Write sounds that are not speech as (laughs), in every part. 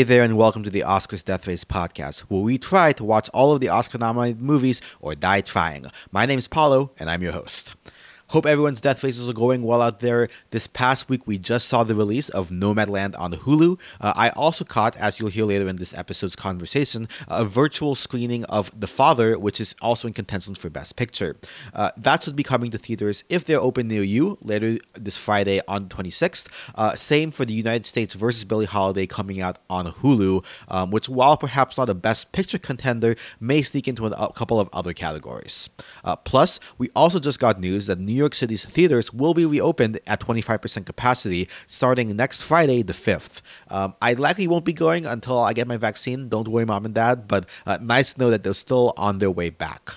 Hey there, and welcome to the Oscars Death Race podcast, where we try to watch all of the Oscar nominated movies or die trying. My name is Paulo, and I'm your host. Hope everyone's death races are going well out there. This past week, we just saw the release of Nomadland on Hulu. Uh, I also caught, as you'll hear later in this episode's conversation, a virtual screening of The Father, which is also in contention for Best Picture. Uh, that should be coming to theaters if they're open near you later this Friday on the 26th. Uh, same for the United States versus Billie Holiday coming out on Hulu, um, which, while perhaps not a Best Picture contender, may sneak into a couple of other categories. Uh, plus, we also just got news that New York City's theaters will be reopened at 25% capacity starting next Friday, the 5th. Um, I likely won't be going until I get my vaccine. Don't worry, mom and dad, but uh, nice to know that they're still on their way back.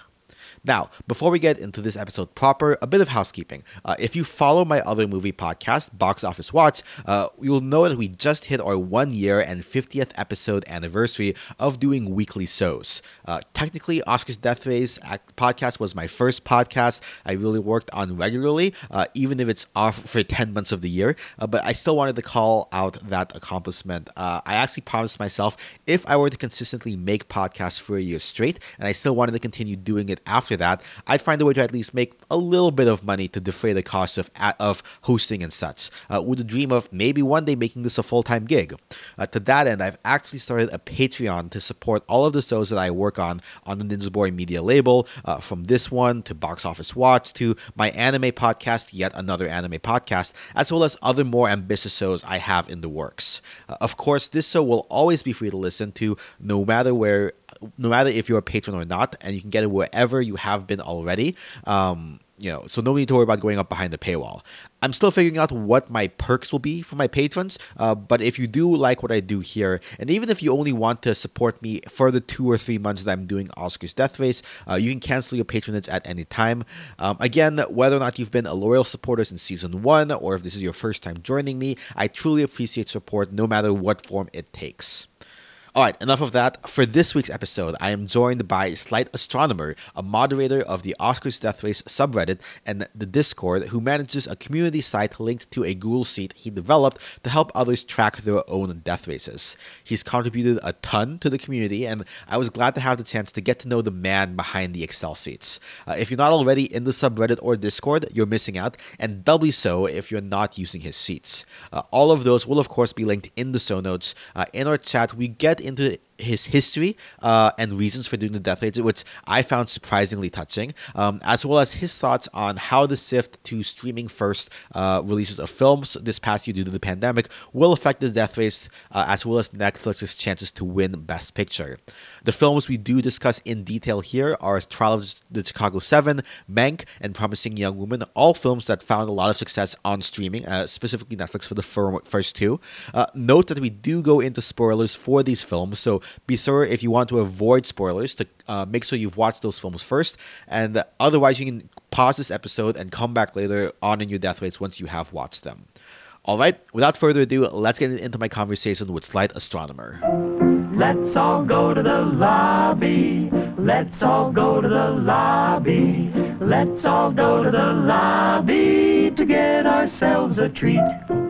Now, before we get into this episode proper, a bit of housekeeping. Uh, if you follow my other movie podcast, Box Office Watch, uh, you'll know that we just hit our one year and 50th episode anniversary of doing weekly shows. Uh, technically, Oscar's Death Race podcast was my first podcast I really worked on regularly, uh, even if it's off for 10 months of the year. Uh, but I still wanted to call out that accomplishment. Uh, I actually promised myself if I were to consistently make podcasts for a year straight, and I still wanted to continue doing it after after that, I'd find a way to at least make a little bit of money to defray the cost of of hosting and such, uh, with the dream of maybe one day making this a full time gig. Uh, to that end, I've actually started a Patreon to support all of the shows that I work on on the Ninja Boy Media label, uh, from this one to Box Office Watch to my anime podcast, yet another anime podcast, as well as other more ambitious shows I have in the works. Uh, of course, this show will always be free to listen to, no matter where no matter if you're a patron or not, and you can get it wherever you have been already. Um, you know, so no need to worry about going up behind the paywall. I'm still figuring out what my perks will be for my patrons, uh, but if you do like what I do here, and even if you only want to support me for the two or three months that I'm doing Oscar's Death Race, uh, you can cancel your patronage at any time. Um, again, whether or not you've been a loyal supporter since season one, or if this is your first time joining me, I truly appreciate support no matter what form it takes. All right, enough of that. For this week's episode, I am joined by Slight Astronomer, a moderator of the Oscars Death Race subreddit and the Discord, who manages a community site linked to a Google Sheet he developed to help others track their own death races. He's contributed a ton to the community, and I was glad to have the chance to get to know the man behind the Excel sheets. Uh, if you're not already in the subreddit or Discord, you're missing out, and doubly so if you're not using his sheets. Uh, all of those will, of course, be linked in the show notes. Uh, in our chat, we get into his history uh, and reasons for doing the death races, which I found surprisingly touching, um, as well as his thoughts on how the shift to streaming first uh, releases of films this past year due to the pandemic will affect the death race, uh, as well as Netflix's chances to win Best Picture. The films we do discuss in detail here are Trial of the Chicago Seven, Mank, and Promising Young Woman, all films that found a lot of success on streaming, uh, specifically Netflix for the first two. Uh, note that we do go into spoilers for these films, so be sure if you want to avoid spoilers to uh, make sure you've watched those films first, and otherwise you can pause this episode and come back later on in your death races once you have watched them. All right, without further ado, let's get into my conversation with Slight Astronomer. Let's all go to the lobby. Let's all go to the lobby. Let's all go to the lobby to get ourselves a treat.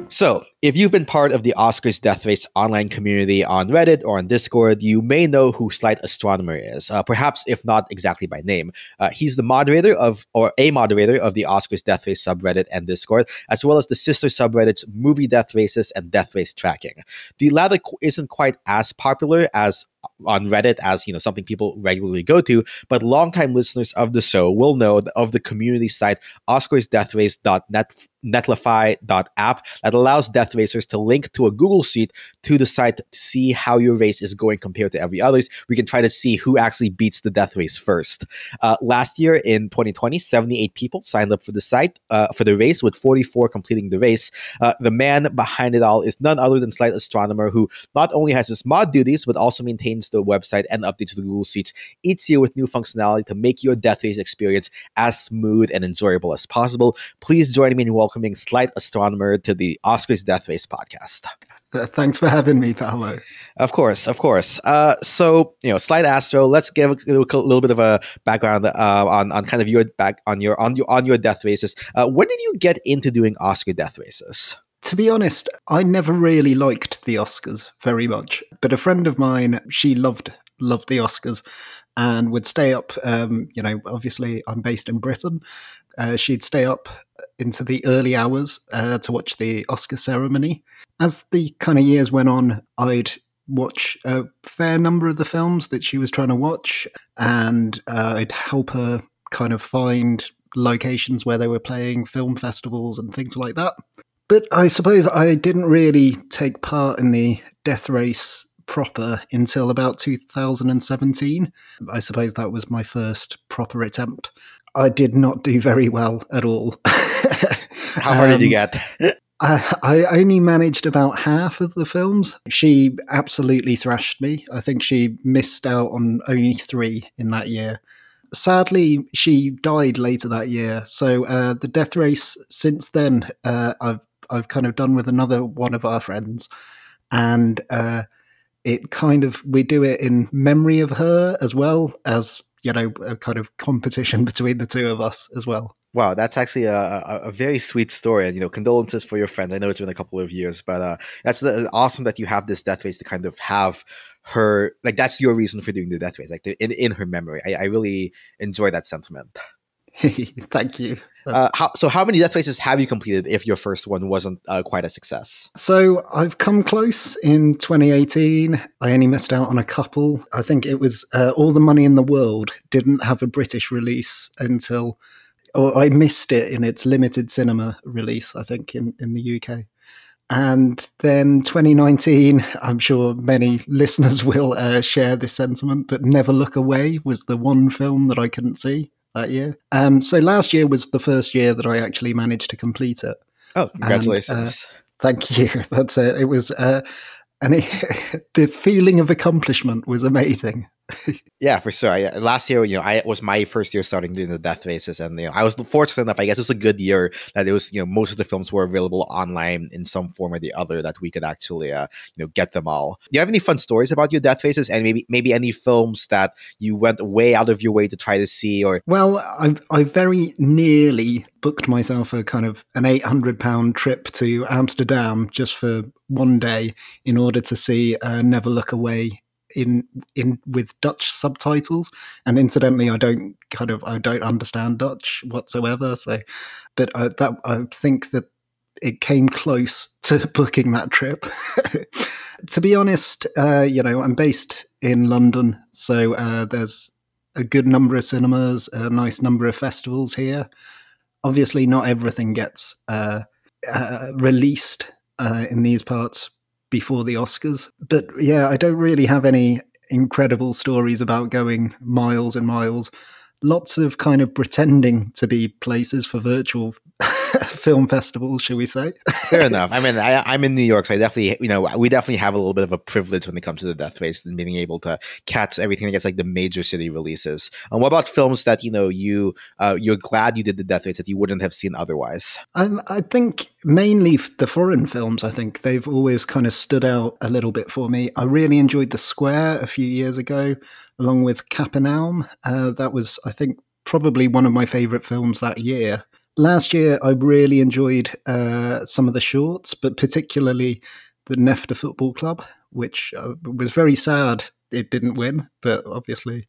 So, if you've been part of the Oscars Death Race online community on Reddit or on Discord, you may know who Slight Astronomer is. Uh, perhaps, if not exactly by name, uh, he's the moderator of, or a moderator of the Oscars Death Race subreddit and Discord, as well as the sister subreddits Movie Death Races and Death Race Tracking. The latter isn't quite as popular as on Reddit as you know something people regularly go to, but longtime listeners of the show will know of the community site OscarsDeathRace.net netlify.app that allows death racers to link to a Google Sheet to the site to see how your race is going compared to every others. We can try to see who actually beats the death race first. Uh, last year in 2020, 78 people signed up for the site uh, for the race, with 44 completing the race. Uh, the man behind it all is none other than Slight Astronomer, who not only has his mod duties but also maintains the website and updates the Google Sheets each year with new functionality to make your death race experience as smooth and enjoyable as possible. Please join me in welcoming Slight Astronomer to the Oscars Death Race podcast. Thanks for having me, Paolo. Of course, of course. Uh, so, you know, Slight Astro. Let's give a little, bit of a background uh, on on kind of your back on your on your on your death races. Uh, when did you get into doing Oscar death races? to be honest, I never really liked the Oscars very much. but a friend of mine, she loved loved the Oscars and would stay up. Um, you know, obviously, I'm based in Britain. Uh, she'd stay up into the early hours uh, to watch the Oscar ceremony. As the kind of years went on, I'd watch a fair number of the films that she was trying to watch, and uh, I'd help her kind of find locations where they were playing film festivals and things like that. But I suppose I didn't really take part in the death race proper until about 2017. I suppose that was my first proper attempt. I did not do very well at all. (laughs) How far um, did you um, get? (laughs) I, I only managed about half of the films. She absolutely thrashed me. I think she missed out on only three in that year. Sadly, she died later that year. So uh, the death race since then, uh, I've I've kind of done with another one of our friends, and uh, it kind of we do it in memory of her as well as you know a kind of competition (laughs) between the two of us as well. Wow, that's actually a, a, a, very sweet story, and you know, condolences for your friend. I know it's been a couple of years, but uh, that's the, awesome that you have this death race to kind of have her like that's your reason for doing the death race, like in in her memory. I, I really enjoy that sentiment. (laughs) Thank you. Uh, how, so, how many death races have you completed if your first one wasn't uh, quite a success? So, I've come close in 2018. I only missed out on a couple. I think it was uh, All the Money in the World didn't have a British release until, or I missed it in its limited cinema release, I think, in, in the UK. And then 2019, I'm sure many (laughs) listeners will uh, share this sentiment, but Never Look Away was the one film that I couldn't see that year. Um, so last year was the first year that I actually managed to complete it. Oh, congratulations! And, uh, thank (laughs) you. That's it. It was, uh, and it, (laughs) the feeling of accomplishment was amazing. (laughs) yeah, for sure. I, last year, you know, I was my first year starting doing the death races, and you know, I was fortunate enough. I guess it was a good year that it was, you know, most of the films were available online in some form or the other that we could actually, uh, you know, get them all. Do you have any fun stories about your death races, and maybe maybe any films that you went way out of your way to try to see? Or well, I I very nearly booked myself a kind of an eight hundred pound trip to Amsterdam just for one day in order to see uh, Never Look Away in in with Dutch subtitles. And incidentally, I don't kind of I don't understand Dutch whatsoever. So, but I, that I think that it came close (laughs) to booking that trip. (laughs) to be honest, uh, you know, I'm based in London, so uh, there's a good number of cinemas, a nice number of festivals here. Obviously, not everything gets uh, uh released uh, in these parts before the Oscars. But yeah, I don't really have any incredible stories about going miles and miles. Lots of kind of pretending to be places for virtual film festivals, should we say? Fair (laughs) enough. I mean, I, am in New York, so I definitely, you know, we definitely have a little bit of a privilege when it comes to the death race and being able to catch everything that gets like the major city releases. And what about films that you know you uh, you're glad you did the death race that you wouldn't have seen otherwise? Um, I think mainly the foreign films. I think they've always kind of stood out a little bit for me. I really enjoyed The Square a few years ago, along with Capernaum. Uh, that was, I think, probably one of my favorite films that year last year I really enjoyed uh, some of the shorts, but particularly the Nefta Football Club, which uh, was very sad it didn't win, but obviously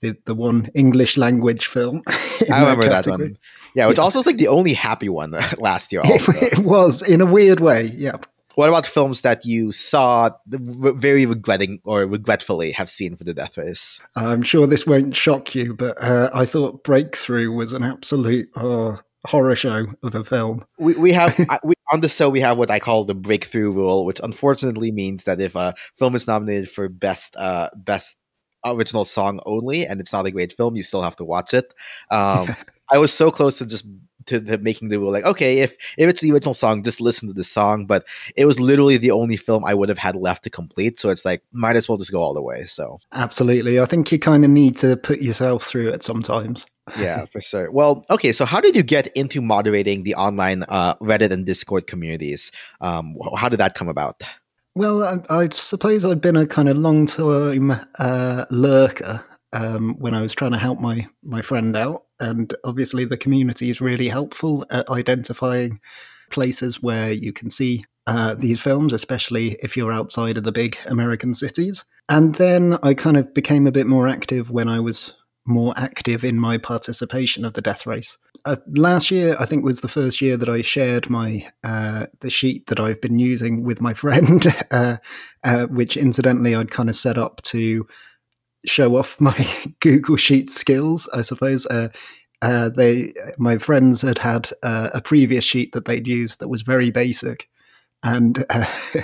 the the one English language film. (laughs) I remember that, that, one. Yeah, which yeah. also was like the only happy one last year. (laughs) It, it, was in a weird way. Yeah. What about films that you saw very regretting or regretfully have seen for the Death Race? I'm sure this won't shock you, but uh, I thought Breakthrough was an absolute uh, horror show of a film. We, we have (laughs) we, on the show we have what I call the breakthrough rule, which unfortunately means that if a film is nominated for best uh, best original song only and it's not a great film, you still have to watch it. Um, (laughs) I was so close to just to, the making the rule like okay if if it's the original song just listen to the song but it was literally the only film i would have had left to complete so it's like might as well just go all the way so. Absolutely. I think you kind of need to put yourself through it sometimes. (laughs) Yeah for sure. Well okay so how did you get into moderating the online uh, reddit and discord communities? Um, how did that come about? Well I, I suppose i've been a kind of long time uh, lurker um, when I was trying to help my my friend out, and obviously the community is really helpful at identifying places where you can see uh, these films, especially if you're outside of the big American cities. And then I kind of became a bit more active when I was more active in my participation of the death race. Uh, last year, I think was the first year that I shared my uh, the sheet that I've been using with my (laughs) friend, uh, uh, which incidentally I'd kind of set up to show off (laughs) my Google Sheet skills, I suppose. Uh, uh, they, my friends had had a previous sheet that they'd used that was very basic, and uh, (laughs)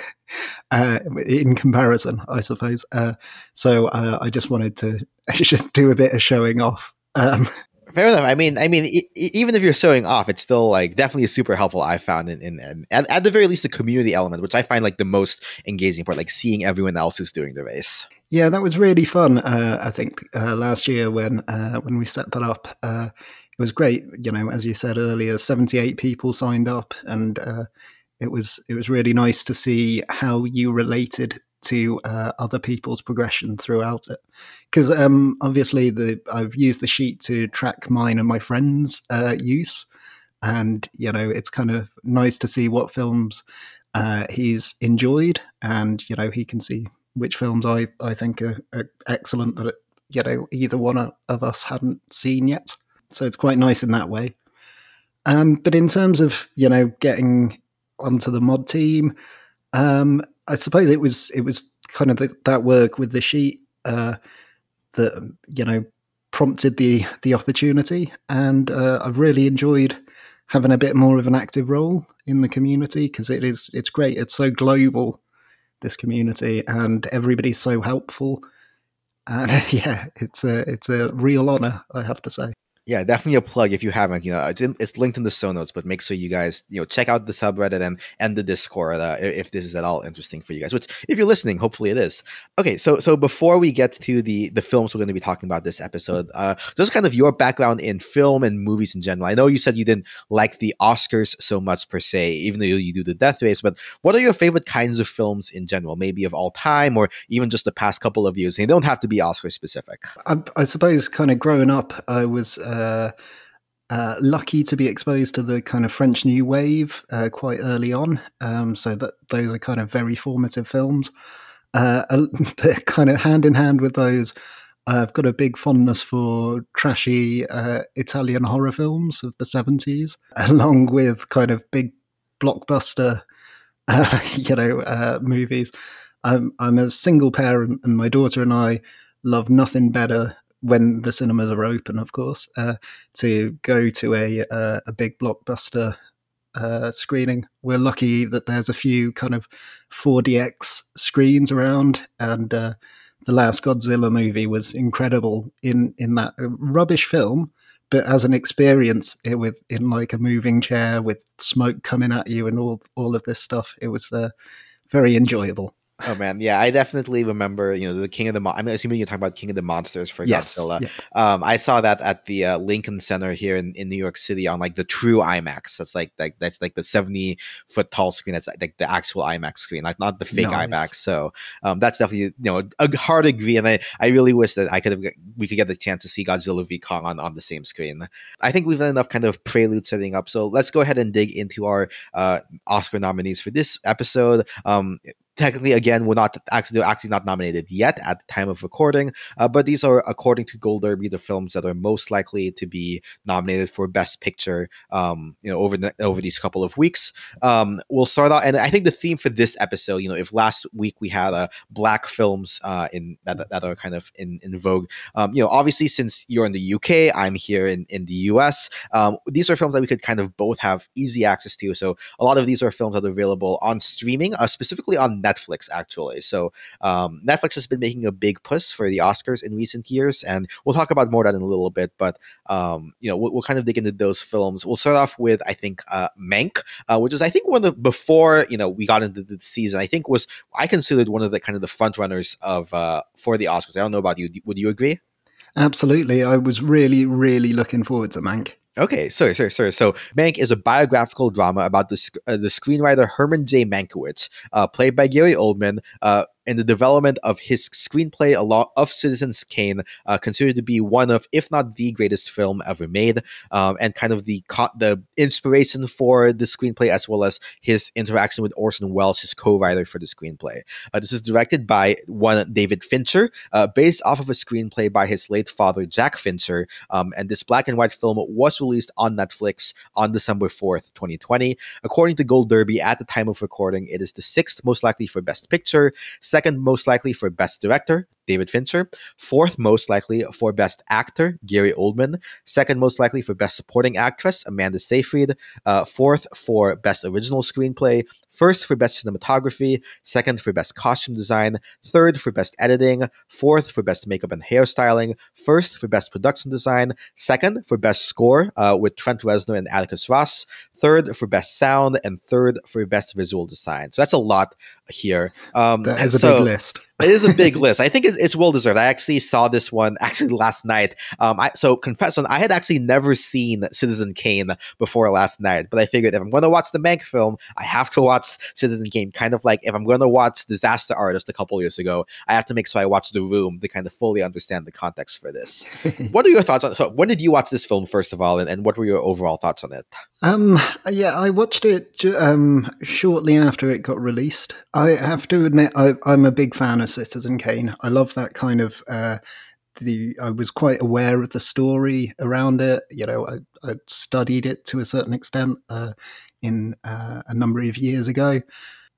uh, in comparison, I suppose. Uh, so uh, I just wanted to (laughs) do a bit of showing off. Um, Fair enough. I mean, I mean, even if you're showing off, it's still like definitely super helpful. I found in, in, in at, at, the very least the community element, which I find like the most engaging part, like seeing everyone else who's doing the race. Yeah, that was really fun. Uh, I think uh, last year when when we set that up, it was great. You know, as you said earlier, 78 people signed up, and it was it was really nice to see how you related to uh, other people's progression throughout it because um, obviously the I've used the sheet to track mine and my friends' uh, use, and you know it's kind of nice to see what films uh, he's enjoyed, and you know he can see which films I I think are, are excellent that you know either one of us hadn't seen yet. So it's quite nice in that way. Um, but in terms of you know getting onto the mod team. Um, I suppose it was it was kind of the, that work with the sheet uh, that you know prompted the the opportunity, and uh, I've really enjoyed having a bit more of an active role in the community because it is it's great. It's so global this community, and everybody's so helpful. And (laughs) yeah, it's a it's a real honor, I have to say yeah, definitely a plug if you haven't. You know, it's, in, it's linked in the show notes, but make sure you guys you know check out the subreddit and and the Discord uh, if this is at all interesting for you guys. Which, if you're listening, hopefully it is. Okay, so so before we get to the the films we're going to be talking about this episode, uh, just kind of your background in film and movies in general. I know you said you didn't like the Oscars so much per se, even though you do the Death Race. But what are your favorite kinds of films in general? Maybe of all time, or even just the past couple of years. They don't have to be Oscar specific. I, I suppose, kind of growing up, I was. Uh uh, uh, lucky to be exposed to the kind of French New Wave uh, quite early on. Um, so that those are kind of very formative films. Uh, (laughs) kind of hand in hand with those, I've got a big fondness for trashy uh, Italian horror films of the seventies, (laughs) along with kind of big blockbuster, uh, (laughs) you know, movies. I'm, I'm a single parent, and my daughter and I love nothing better when the cinemas are open, of course, uh, to go to a uh, a big blockbuster uh, screening. We're lucky that there's a few kind of 4DX screens around, and uh, the last Godzilla movie was incredible in in that rubbish film. But as an experience, it with in like a moving chair with smoke coming at you and all all of this stuff, it was uh, very enjoyable. Oh man, yeah, I definitely remember. You know, the King of the. Mo- I'm assuming you're talking about King of the Monsters for yes, Godzilla. Yeah. Um, I saw that at the uh, Lincoln Center here in, in New York City on like the true IMAX. That's like like that's like the 70 foot tall screen. That's like the actual IMAX screen, like not the fake nice. IMAX. So um, that's definitely you know a hard agree, and I I really wish that I could have we could get the chance to see Godzilla v Kong on on the same screen. I think we've done enough kind of prelude setting up. So let's go ahead and dig into our uh, Oscar nominees for this episode. Um, technically again we're not actually actually not nominated yet at the time of recording uh, but these are according to gold derby the films that are most likely to be nominated for best picture um, you know over the, over these couple of weeks. Um, we'll start out and i think the theme for this episode you know if last week we had uh, black films uh, in that, that are kind of in, in vogue um, you know obviously since you're in the uk i'm here in, in the us um, these are films that we could kind of both have easy access to. So a lot of these are films that are available on streaming uh, specifically on Netflix actually. So um, Netflix has been making a big push for the Oscars in recent years, and we'll talk about more of that in a little bit. But um, you know, we'll, we'll, kind of dig into those films. We'll start off with I think uh, Mank, uh, which is I think one of the before you know we got into the season. I think was I considered one of the kind of the front runners of uh, for the Oscars. I don't know about you. Would you agree? Absolutely. I was really, really looking forward to Mank. Okay, sorry, sorry, sorry. So, Mank is a biographical drama about the, uh, the screenwriter Herman J. Mankiewicz, uh, played by Gary Oldman, uh, in the development of his screenplay a lot of Citizens Kane, uh, considered to be one of, if not the greatest film ever made, um, and kind of the co- the inspiration for the screenplay as well as his interaction with Orson Welles, his co-writer for the screenplay. Uh, this is directed by one David Fincher, uh, based off of a screenplay by his late father Jack Fincher, um, and this black and white film was released on Netflix on December fourth, twenty twenty. According to Gold Derby, at the time of recording, it is the sixth most likely for Best Picture, second most likely for Best Director, David Fincher, fourth most likely for Best Actor, Gary Oldman, second most likely for Best Supporting Actress, Amanda Seyfried, uh, fourth for Best Original Screenplay, first for Best Cinematography, second for Best Costume Design, third for Best Editing, fourth for Best Makeup and Hairstyling, first for Best Production Design, second for Best Score uh, with Trent Reznor and Atticus Ross, third for Best Sound, and third for Best Visual Design. So that's a lot here. Um, that is a so, big list it is a big list. I think it's, it's, well deserved. I actually saw this one actually last night. Um, I, so confess, I had actually never seen Citizen Kane before last night, but I figured if I'm going to watch the Mank film, I have to watch Citizen Kane. Kind of like if I'm going to watch Disaster Artist a couple years ago, I have to make sure I watch The Room to kind of fully understand the context for this. (laughs) what are your thoughts on? So, when did you watch this film first of all, and, and what were your overall thoughts on it? Um, yeah, I watched it um, shortly after it got released. I have to admit, I, I'm a big fan of Citizen Kane. I love that kind of. Uh, the I was quite aware of the story around it. You know, I, I studied it to a certain extent uh, in uh, a number of years ago.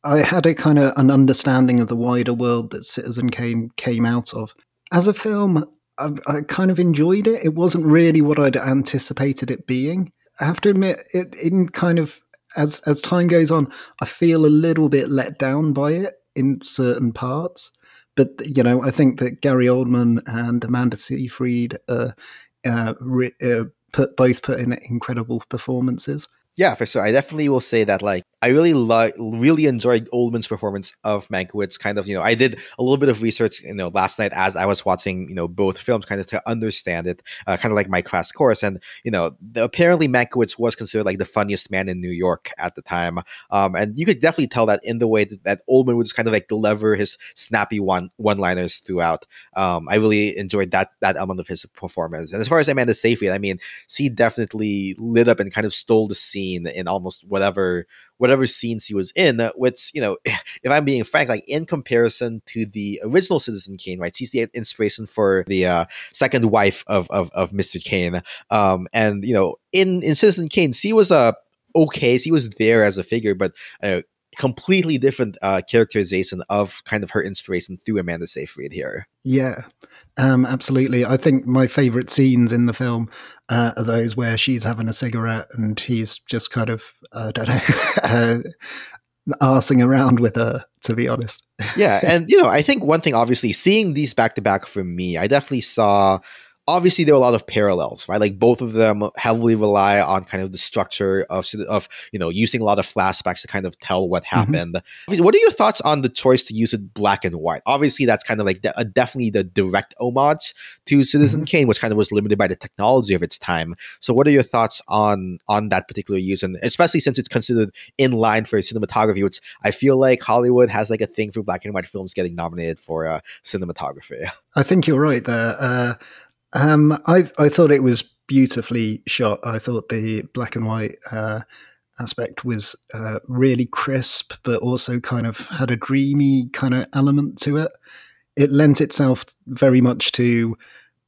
I had a kind of an understanding of the wider world that Citizen Kane came out of. As a film, I, I kind of enjoyed it. It wasn't really what I'd anticipated it being. I have to admit, it in kind of as as time goes on, I feel a little bit let down by it in certain parts. But you know, I think that Gary Oldman and Amanda Seyfried uh, uh, re- uh, put both put in incredible performances. Yeah, for sure. I definitely will say that like I really like really enjoyed Oldman's performance of Mankiewicz. Kind of, you know, I did a little bit of research, you know, last night as I was watching, you know, both films, kind of to understand it, uh, kind of like my class course. And you know, the, apparently Mankiewicz was considered like the funniest man in New York at the time, um, and you could definitely tell that in the way that Oldman would just kind of like deliver his snappy one one liners throughout. Um, I really enjoyed that that element of his performance. And as far as Amanda Seyfried, I mean, she definitely lit up and kind of stole the scene in almost whatever whatever scenes he was in, which, you know, (laughs) if I'm being frank, like in comparison to the original Citizen Kane, right? She's the inspiration for the uh, second wife of, of, of Mr. Kane. Um, and, you know, in, in Citizen Kane, she was a, uh, okay, she was there as a figure, but uh, completely different uh, characterization of kind of her inspiration through Amanda Seyfried here. Yeah, um, absolutely. I think my favorite scenes in the film uh, are those where she's having a cigarette and he's just kind of, I don't know, (laughs) uh, arsing around with her, to be honest. yeah. And, you know, I think one thing, obviously, seeing these back to back for me, I definitely saw obviously there are a lot of parallels, right? Like both of them heavily rely on kind of the structure of of you know using a lot of flashbacks to kind of tell what mm-hmm. happened. Mm-hmm. What are your thoughts on the choice to use it black and white? Obviously, that's kind of like the, uh, definitely the direct homage to Citizen mm-hmm. Kane, which kind of was limited by the technology of its time. So, what are your thoughts on on that particular use, and especially since it's considered in line for cinematography, which I feel like Hollywood has like a thing for black and white films getting nominated for uh, cinematography. I think you're right there. Uh, um, I I thought it was beautifully shot. I thought the black and white uh, aspect was uh, really crisp, but also kind of had a dreamy kind of element to it. It lent itself very much to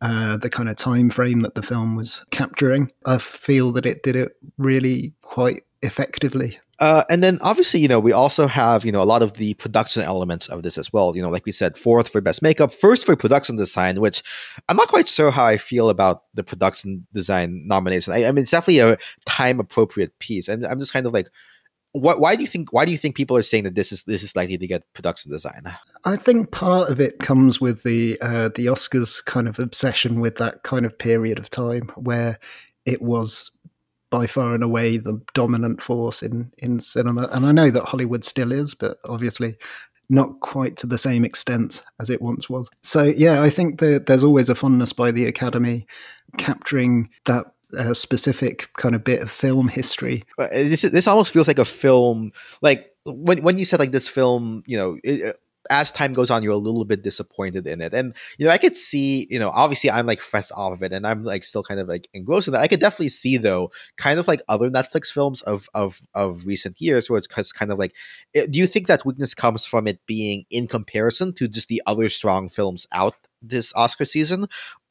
uh, the kind of time frame that the film was capturing. I feel that it did it really quite effectively. Uh, and then obviously, you know, we also have, you know, a lot of the production elements of this as well. You know, like we said, fourth for best makeup, first for production design, which I'm not quite sure how I feel about the production design nomination. I, I mean, it's definitely a time appropriate piece. And I'm just kind of like, what, why do you think why do you think people are saying that this is this is likely to get production design? I think part of it comes with the uh, the Oscars kind of obsession with that kind of period of time where it was by far and away the dominant force in in cinema. And I know that Hollywood still is, but obviously not quite to the same extent as it once was. So yeah, I think that there's always a fondness by the Academy capturing that uh, specific kind of bit of film history. This this almost feels like a film, like when when you said like this film, you know. It, as time goes on, you're a little bit disappointed in it. And you know, I could see, you know, obviously I'm like fresh off of it, and I'm like still kind of like engrossed in that. I could definitely see though, kind of like other Netflix films of of of recent years, where it's kind of like, it, do you think that weakness comes from it being in comparison to just the other strong films out this Oscar season,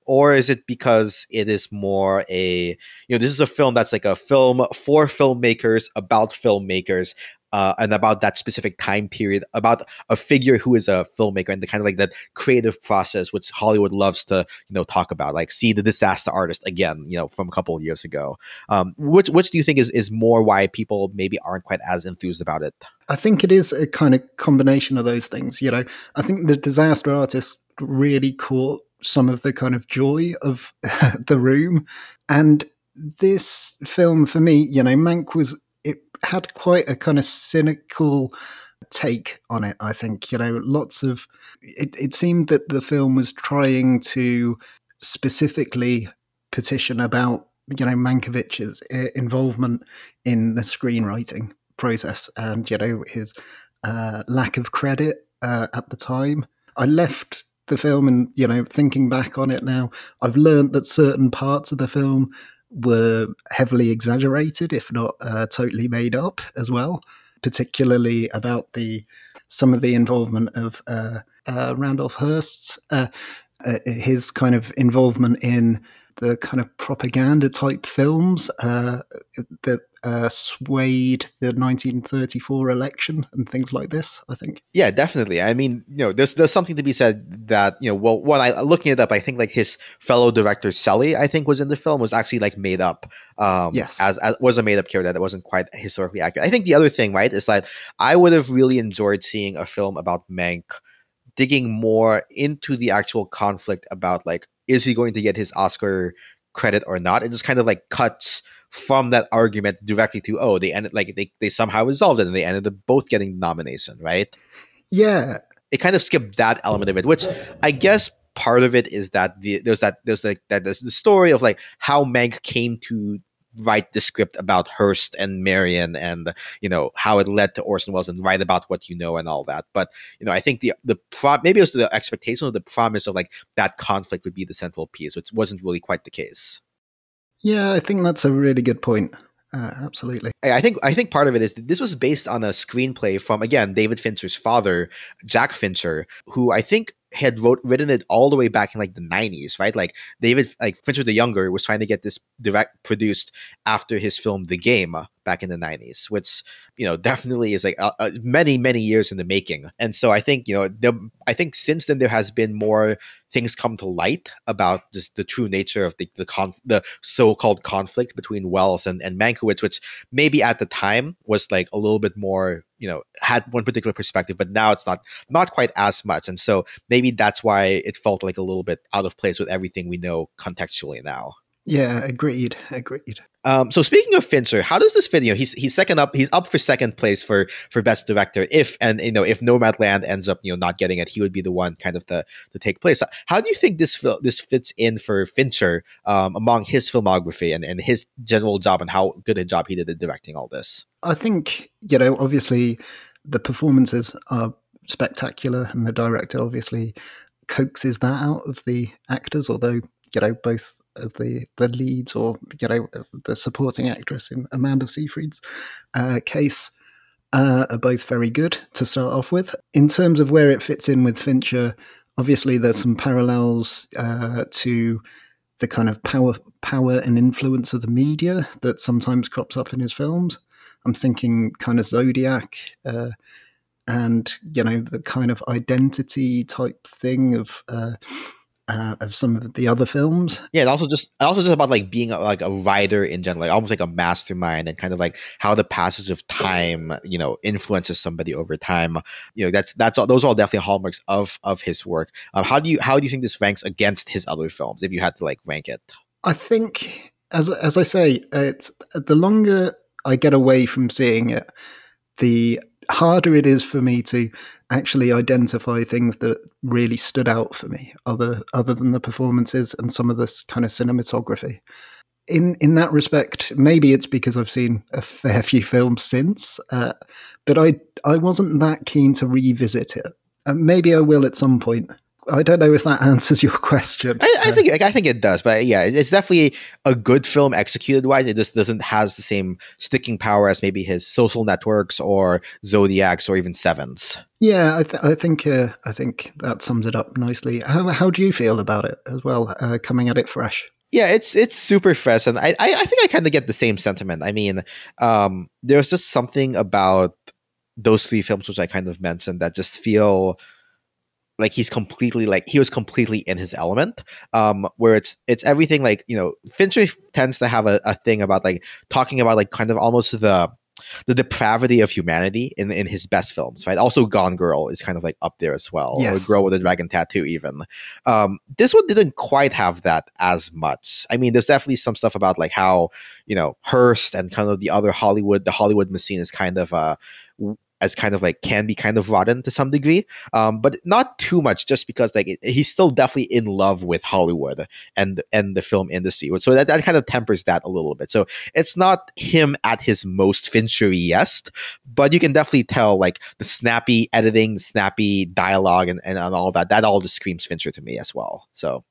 or is it because it is more a you know this is a film that's like a film for filmmakers about filmmakers uh, and about that specific time period, about a figure who is a filmmaker and the kind of like that creative process, which Hollywood loves to you know talk about, like see the disaster artist again, you know, from a couple of years ago. Um, which which do you think is is more why people maybe aren't quite as enthused about it? I think it is a kind of combination of those things. You know, I think the disaster artist really caught some of the kind of joy of (laughs) the room and this film for me you know mank was had quite a kind of cynical take on it. I think you know lots of it. It seemed that the film was trying to specifically petition about you know Mankiewicz's eh, involvement in the screenwriting process and you know his uh, lack of credit uh, at the time. I left the film and you know thinking back on it now, I've learned that certain parts of the film were heavily exaggerated, if not uh, totally made up as well, particularly about the some of the involvement of uh, uh, Randolph Hearst's uh, uh, his kind of involvement in the kind of propaganda type films uh, that uh, swayed the 1934 election and things like this. I think. Yeah, definitely. I mean, you know, there's there's something to be said that you know, well, when I looking it up, I think like his fellow director Shelly, I think was in the film, was actually like made up. Um, yes, as, as was a made up character that wasn't quite historically accurate. I think the other thing, right, is that I would have really enjoyed seeing a film about Mank digging more into the actual conflict about like is he going to get his Oscar credit or not? It just kind of like cuts from that argument directly to oh they ended like they, they somehow resolved it and they ended up both getting nomination right yeah it kind of skipped that element of it which i guess part of it is that the, there's that there's like that there's the story of like how Mank came to write the script about Hearst and Marion and you know how it led to Orson Welles and write about what you know and all that. But you know, I think the the pro- maybe it was the expectation or the promise of like that conflict would be the central piece, which wasn't really quite the case. Yeah, I think that's a really good point. Uh, absolutely. I think I think part of it is this was based on a screenplay from again David Fincher's father, Jack Fincher, who I think had wrote written it all the way back in like the 90s right like david like fincher the younger was trying to get this direct produced after his film the game back in the 90s which you know (laughs) definitely is like uh, uh, many many years in the making. And so i think you know the, i think since then there has been more things come to light about just the true nature of the the, conf- the so-called conflict between Welles and, and mankiewicz which maybe at the time was like a little bit more you know had one particular perspective but now it's not not quite as much. And so maybe that's why it felt like a little bit out of place with everything we know contextually now. Yeah agreed agreed um, so speaking of Fincher, how does this fit? You know, he's he's second up. He's up for second place for for best director. If and you know if Nomadland ends up you know not getting it, he would be the one kind of to to take place. How do you think this this fits in for Fincher um, among his filmography and and his general job and how good a job he did at directing all this? I think you know obviously the performances are spectacular, and the director obviously coaxes that out of the actors. Although you know both the the leads or you know the supporting actress in Amanda Seyfried's uh, case uh, are both very good to start off with. In terms of where it fits in with Fincher, obviously there's some parallels uh, to the kind of power power and influence of the media that sometimes crops up in his films. I'm thinking kind of Zodiac. Uh, and you know the kind of identity type thing of uh, uh, of some of the other films. Yeah, and also just also just about like being a, like a writer in general, like almost like a mastermind, and kind of like how the passage of time, you know, influences somebody over time. You know, that's that's all, those are all definitely hallmarks of of his work. Um, how do you how do you think this ranks against his other films? If you had to like rank it, I think as as I say, it's the longer I get away from seeing it, the harder it is for me to actually identify things that really stood out for me other other than the performances and some of this kind of cinematography in in that respect maybe it's because i've seen a fair (laughs) few films since uh, but i i wasn't that keen to revisit it maybe I will at some point. I don't know if that (laughs) answers your question. I, I think I think it does, but yeah, it's definitely a good film executed wise. It just doesn't has the same sticking power as maybe his social networks or Zodiacs or even Sevens. Yeah, I, th- I think uh, I think that sums it up nicely. How how do you feel about it as well? Uh, coming at it fresh. Yeah, it's it's super fresh, and I I, I think I kind of get the same sentiment. I mean, um, there's just something about those three films which I kind of mentioned that just feel like he's completely like he was completely in his element um where it's it's everything like you know fincher tends to have a, a thing about like talking about like kind of almost the the depravity of humanity in in his best films right? Also gone girl is kind of like up there as well Yes. or girl with a dragon tattoo even. Um this one didn't quite have that as much. I mean there's definitely some stuff about like how you know hearst and kind of the other hollywood the hollywood machine is kind of uh as kind of like can be kind of rotten to some degree um, but not too much just because like he's still definitely in love with hollywood and and the film industry so that, that kind of tempers that a little bit. So it's not him at his most finchery-est but you can definitely tell like the snappy editing snappy dialogue and, and, and all that that all just screams fincher to me as well so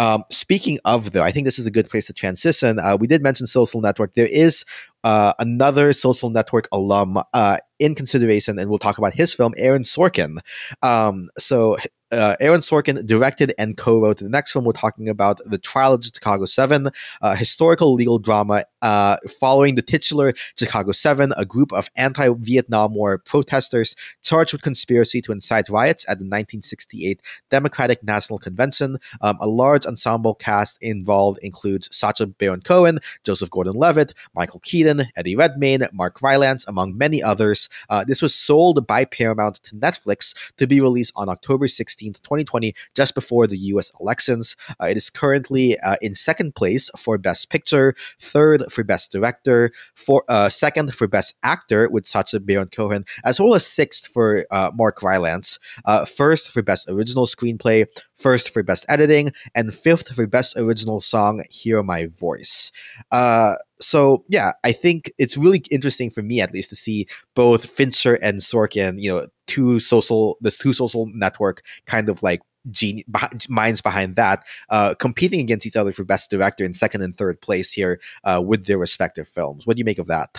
um, speaking of though, I think this is a good place to transition. Uh, we did mention Social Network. There is uh, another Social Network alum uh, in consideration, and we'll talk about his film, Aaron Sorkin. Um, so uh, Aaron Sorkin directed and co-wrote the next film. We're talking about the Trial of Chicago Seven, a historical legal drama uh, following the titular Chicago Seven, a group of anti-Vietnam War protesters charged with conspiracy to incite riots at the 1968 Democratic National Convention. Um, a large ensemble cast involved includes Sacha Baron Cohen, Joseph Gordon-Levitt, Michael Keaton, Eddie Redmayne, Mark Rylance, among many others. Uh, this was sold by Paramount to Netflix to be released on October 16th, 2020, just before the U.S. elections. Uh, it is currently uh, in second place for Best Picture, third for Best Director, for uh, second for Best Actor with Sacha Baron Cohen, as well as sixth for uh, Mark Rylance, uh, first for Best Original Screenplay, first for Best Editing, and fifth for Best Original Song, Hear My Voice. Uh, so yeah, I think it's really interesting for me at least to see both Fincher and Sorkin, you know, two social, this two social network kind of like genius minds behind that uh, competing against each other for best director in second and third place here uh, with their respective films. What do you make of that?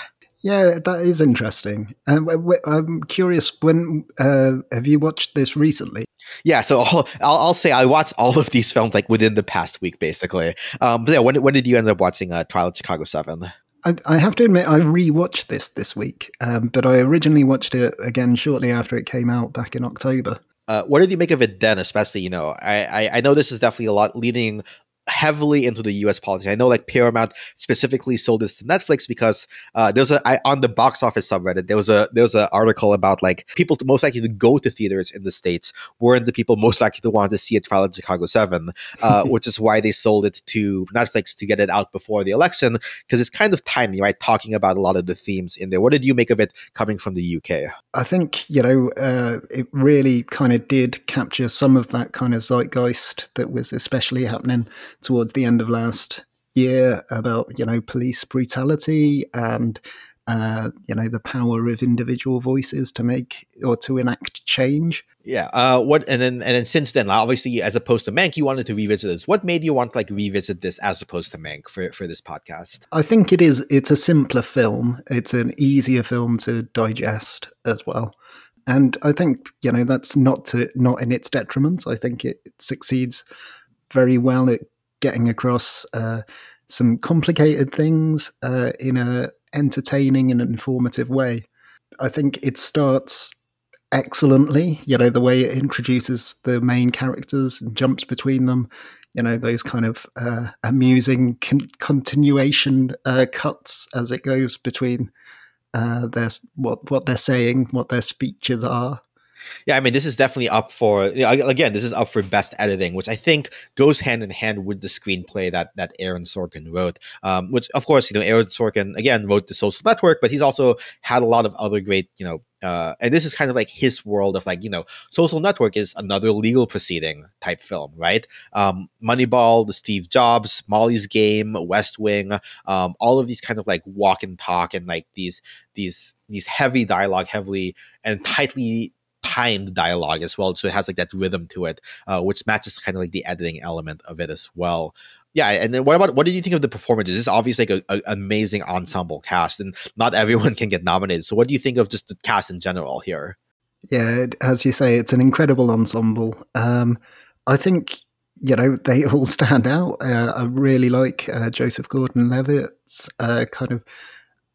Yeah, that is interesting. Um, w- w- I'm curious. When uh, have you watched this recently? Yeah, so I'll, (laughs) I'll, I'll say I watched all of these films like within the past week, basically. Um, but yeah, when when did you end up watching uh, Trial of Chicago Seven? I, I have to admit, I rewatched this this week, um, but I originally watched it again shortly after it came out back in October. Uh, what did you make of it then? Especially, you know, I, I I know this is definitely a lot leading heavily into the U.S. politics. I know, like Paramount specifically sold this to Netflix because uh, there was a I, on the box office subreddit there was a there was an article about like people most likely to go to theaters in the states weren't the people most likely to want to see a trial of Chicago Seven, uh, (laughs) which is why they sold it to Netflix to get it out before the election because it's kind of timely, right? Talking about a lot of the themes in there. What did you make of it coming from the UK? I think you know uh, it really kind of did capture some of that kind of zeitgeist that was especially happening towards the end of last year about you know police brutality and uh, you know the power of individual voices to make or to enact change. Yeah. Uh, what and then and then since then, obviously, as opposed to Mank, you wanted to revisit this. What made you want to like revisit this as opposed to Mank for for this podcast? I think it is. It's a simpler film. It's an easier film to digest as well. And I think you know that's not to not in its detriment. I think it, it succeeds very well at getting across uh, some complicated things uh, in a entertaining and informative way. I think it starts excellently. You know the way it introduces the main characters and jumps between them. You know those kind of uh, amusing con- continuation uh, cuts as it goes between uh, their what what they're saying, what their speeches are. Yeah, I mean, this is definitely up for again. This is up for best editing, which I think goes hand in hand with the screenplay that that Aaron Sorkin wrote. Um, which, of course, you know, Aaron Sorkin again wrote The Social Network, but he's also had a lot of other great, you know, uh, and this is kind of like his world of like you know social network is another legal proceeding type film right um, moneyball the steve jobs molly's game west wing um, all of these kind of like walk and talk and like these these these heavy dialogue heavily and tightly timed dialogue as well, so it has like that rhythm to it, uh, which matches kind of like the editing element of it as well. Yeah, and then what about what did you think of the performances? This is obviously like an amazing ensemble cast, and not everyone (laughs) can get nominated. So, what do you think of just the cast in general here? Yeah, as you say, it's an incredible ensemble. Um, I think you know they (laughs) all stand out. Uh, I really like uh, Joseph Gordon-Levitt's uh, kind of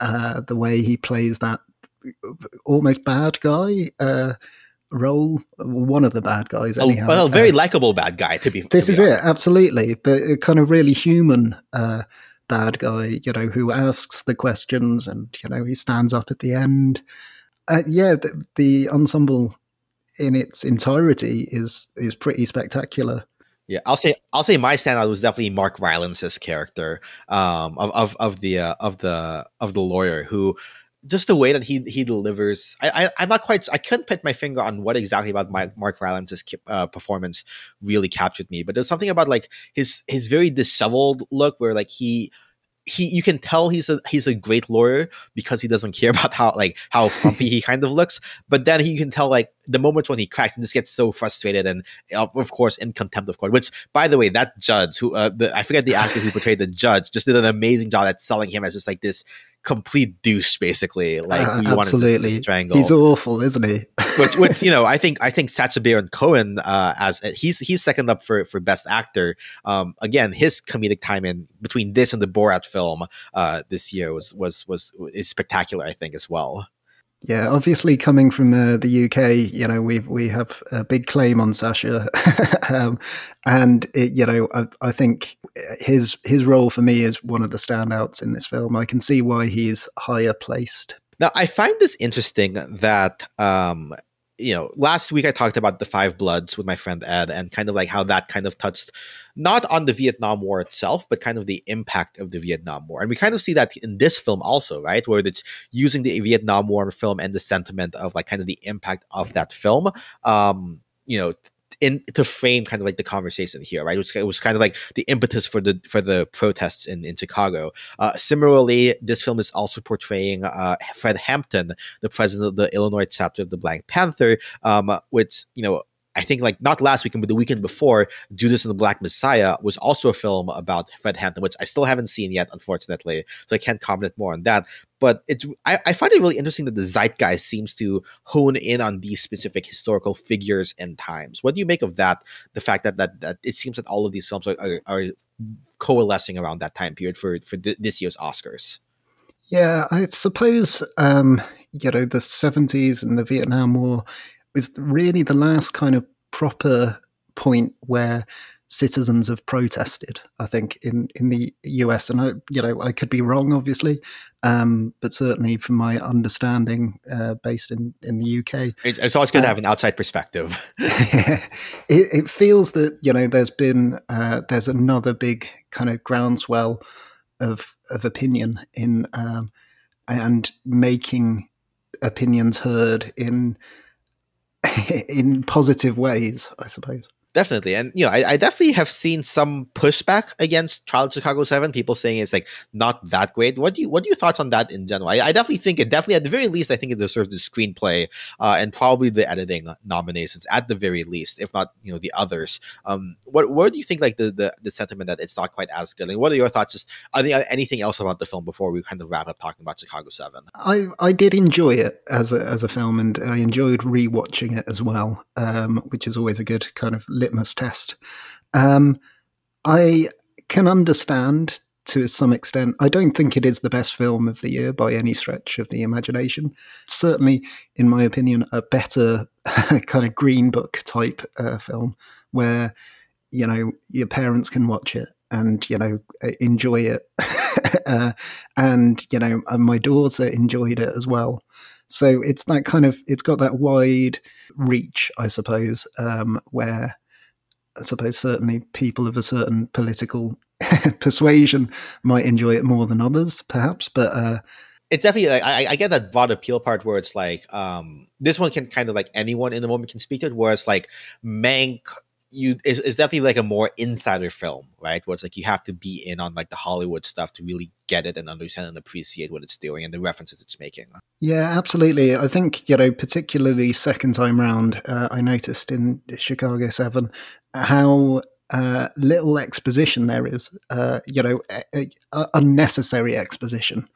uh, the way he plays that almost bad guy uh, role. One of the bad guys, anyhow. well, very uh, likable bad guy to be. This to is it, absolutely, but a kind of really human bad guy. You know, who asks the questions and you know he stands up at the end. yeah, the, the ensemble in its entirety is is pretty spectacular. Yeah, I'll say I'll say my standout was definitely Mark Rylance's character um, of of of the uh, of the of the lawyer who just the way that he he delivers. I, I am not quite. I couldn't put my finger on what exactly about Mark Rylance's uh, performance really captured me, but there's something about like his his very disheveled look where like he he you can tell he's a he's a great lawyer because he doesn't (laughs) care about how like how frumpy he kind of looks but then he can tell like the moments when he cracks and just gets so frustrated and of course in contempt of court which by the way that judge who uh, the, i forget the actor who portrayed the judge just did an amazing job at selling him as just like this complete douche, basically. Like uh, absolutely, triangle. He's awful, isn't he? which, (laughs) which you know, I think I think Sacha Baron Cohen uh, as he's he's second up for for best actor. Um, again, his comedic time in between this and the Borat film uh, this year was was was is spectacular. I think as well. Yeah, obviously coming from uh, the UK, you know, we we have a big claim on Sacha, (laughs) um, and it, you know, I, I, think his his role for me is one of the standouts in this film. I can see why he's higher placed. Now, I find this interesting that um, you know, last week I talked about the Five Bloods with my friend Ed and kind of like how that kind of touched not on the Vietnam War itself, but kind of the impact of the Vietnam War. And we kind of see that in this film also, right? Where it's using the Vietnam War film and the sentiment of like kind of the impact of that film. Um, you know, in to frame kind of like the conversation here, right? It was, it was kind of like the impetus for the for the protests in in Chicago. Uh, similarly, this film is also portraying uh, Fred Hampton, the president of the Illinois chapter of the Black Panther, um, which you know I think like not last weekend, but the weekend before, Judas and the Black Messiah was also a film about Fred Hampton, which I still haven't seen yet, unfortunately. So I can't comment more on that. But it's I, I find it really interesting that the zeitgeist seems to hone in on these specific historical figures and times. What do you make of that? The fact that that, that it seems that all of these films are, are, are coalescing around that time period for for th- this year's Oscars. Yeah, I suppose um, you know the seventies and the Vietnam War was really the last kind of proper point where citizens have protested. I think in in the US, and I, you know, I could be wrong, obviously, um, but certainly from my understanding, uh, based in in the UK, it's, it's always good uh, to have an outside perspective. (laughs) (laughs) it, it, feels that you know there's been uh, there's another big kind of groundswell of of opinion in um, and making opinions heard in (laughs) in positive ways, I suppose. Definitely, and you know, I, I, definitely have seen some pushback against Trial of Chicago Seven. People saying it's like not that great. What do you what are your thoughts on that in general? I, I definitely think it definitely at the very least, I think it deserves the screenplay uh, and probably the editing nominations at the very least, if not you know the others. Um, what what do you think like the, the the sentiment that it's not quite as good? And what are your thoughts? Just are there anything else about the film before we kind of wrap up talking about Chicago Seven? I I did enjoy it as a as a film, and I enjoyed rewatching it as well, um, which is always a good kind of litmus test. Um, I can understand to some extent. I don't think it is the best film of the year by any stretch of the imagination. Certainly, in my opinion, a better (laughs) kind of green book type uh, film where you know your parents can watch it and you know enjoy it, (laughs) uh, and you know my daughter enjoyed it as well. So it's that kind of it's got that wide reach, I suppose, um, where I suppose certainly people of a certain political (laughs) persuasion might enjoy it more than others, perhaps. But uh, it's definitely like, I, I, get that broad appeal part where it's like um, this one can kind of like anyone in the moment can speak to it. Whereas like Mank you is, is definitely like a more insider film, right? Where it's like you have to be in on like the Hollywood stuff to really get it and understand and appreciate what it's doing and the references it's making. Yeah, absolutely. I think you know, particularly second time round, uh, I noticed in Chicago Seven how uh, little exposition there is. Uh, you know, a, a, unnecessary exposition.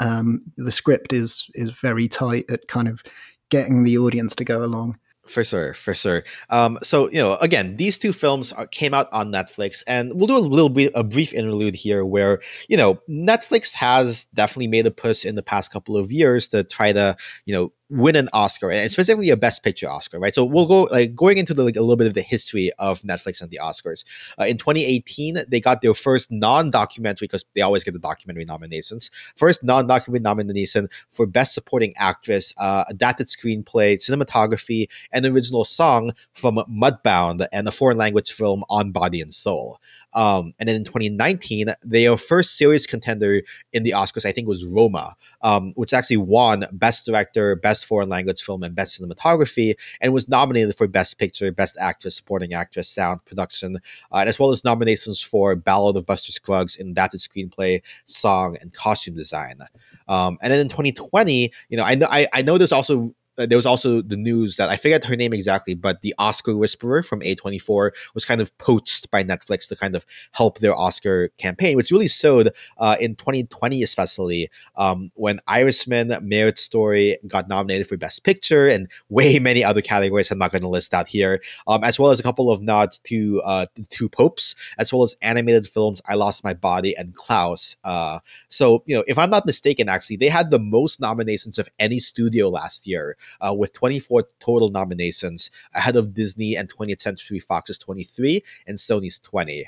Um, the script is is very tight at kind of getting the audience to go along. For sure, for sure. Um, so you know, again, these two films are, came out on Netflix, and we'll do a little bit a brief interlude here, where you know Netflix has definitely made a push in the past couple of years to try to you know win an Oscar, and specifically a Best Picture Oscar, right? So we'll go like going into the, like a little bit of the history of Netflix and the Oscars. Uh, in 2018, they got their first non-documentary because they always get the documentary nominations. First non-documentary nomination for Best Supporting Actress, uh, adapted screenplay, cinematography, and original song from Mudbound and a foreign language film On Body and Soul. Um, and then in 2019, their first serious contender in the Oscars, I think, was Roma, um, which actually won Best Director, Best Foreign Language Film, and Best Cinematography, and was nominated for Best Picture, Best Actress, Supporting Actress, Sound Production, uh, as well as nominations for Ballad of Buster Scruggs in Adapted Screenplay, Song, and Costume Design. Um, and then in 2020, you know, I know I, I know there's also there was also the news that I forget her name exactly, but the Oscar Whisperer from A24 was kind of poached by Netflix to kind of help their Oscar campaign, which really showed uh, in 2020, especially um, when Irishman, Marriage Story got nominated for Best Picture and way (laughs) many other categories I'm not going to list out here, um, as well as a couple of nods to uh, Two Popes, as well as animated films I Lost My Body and Klaus. Uh, so, you know, if I'm not mistaken, actually, they had the most nominations of any studio last year uh, with 24 total nominations ahead of Disney and 20th Century Fox's 23 and Sony's 20.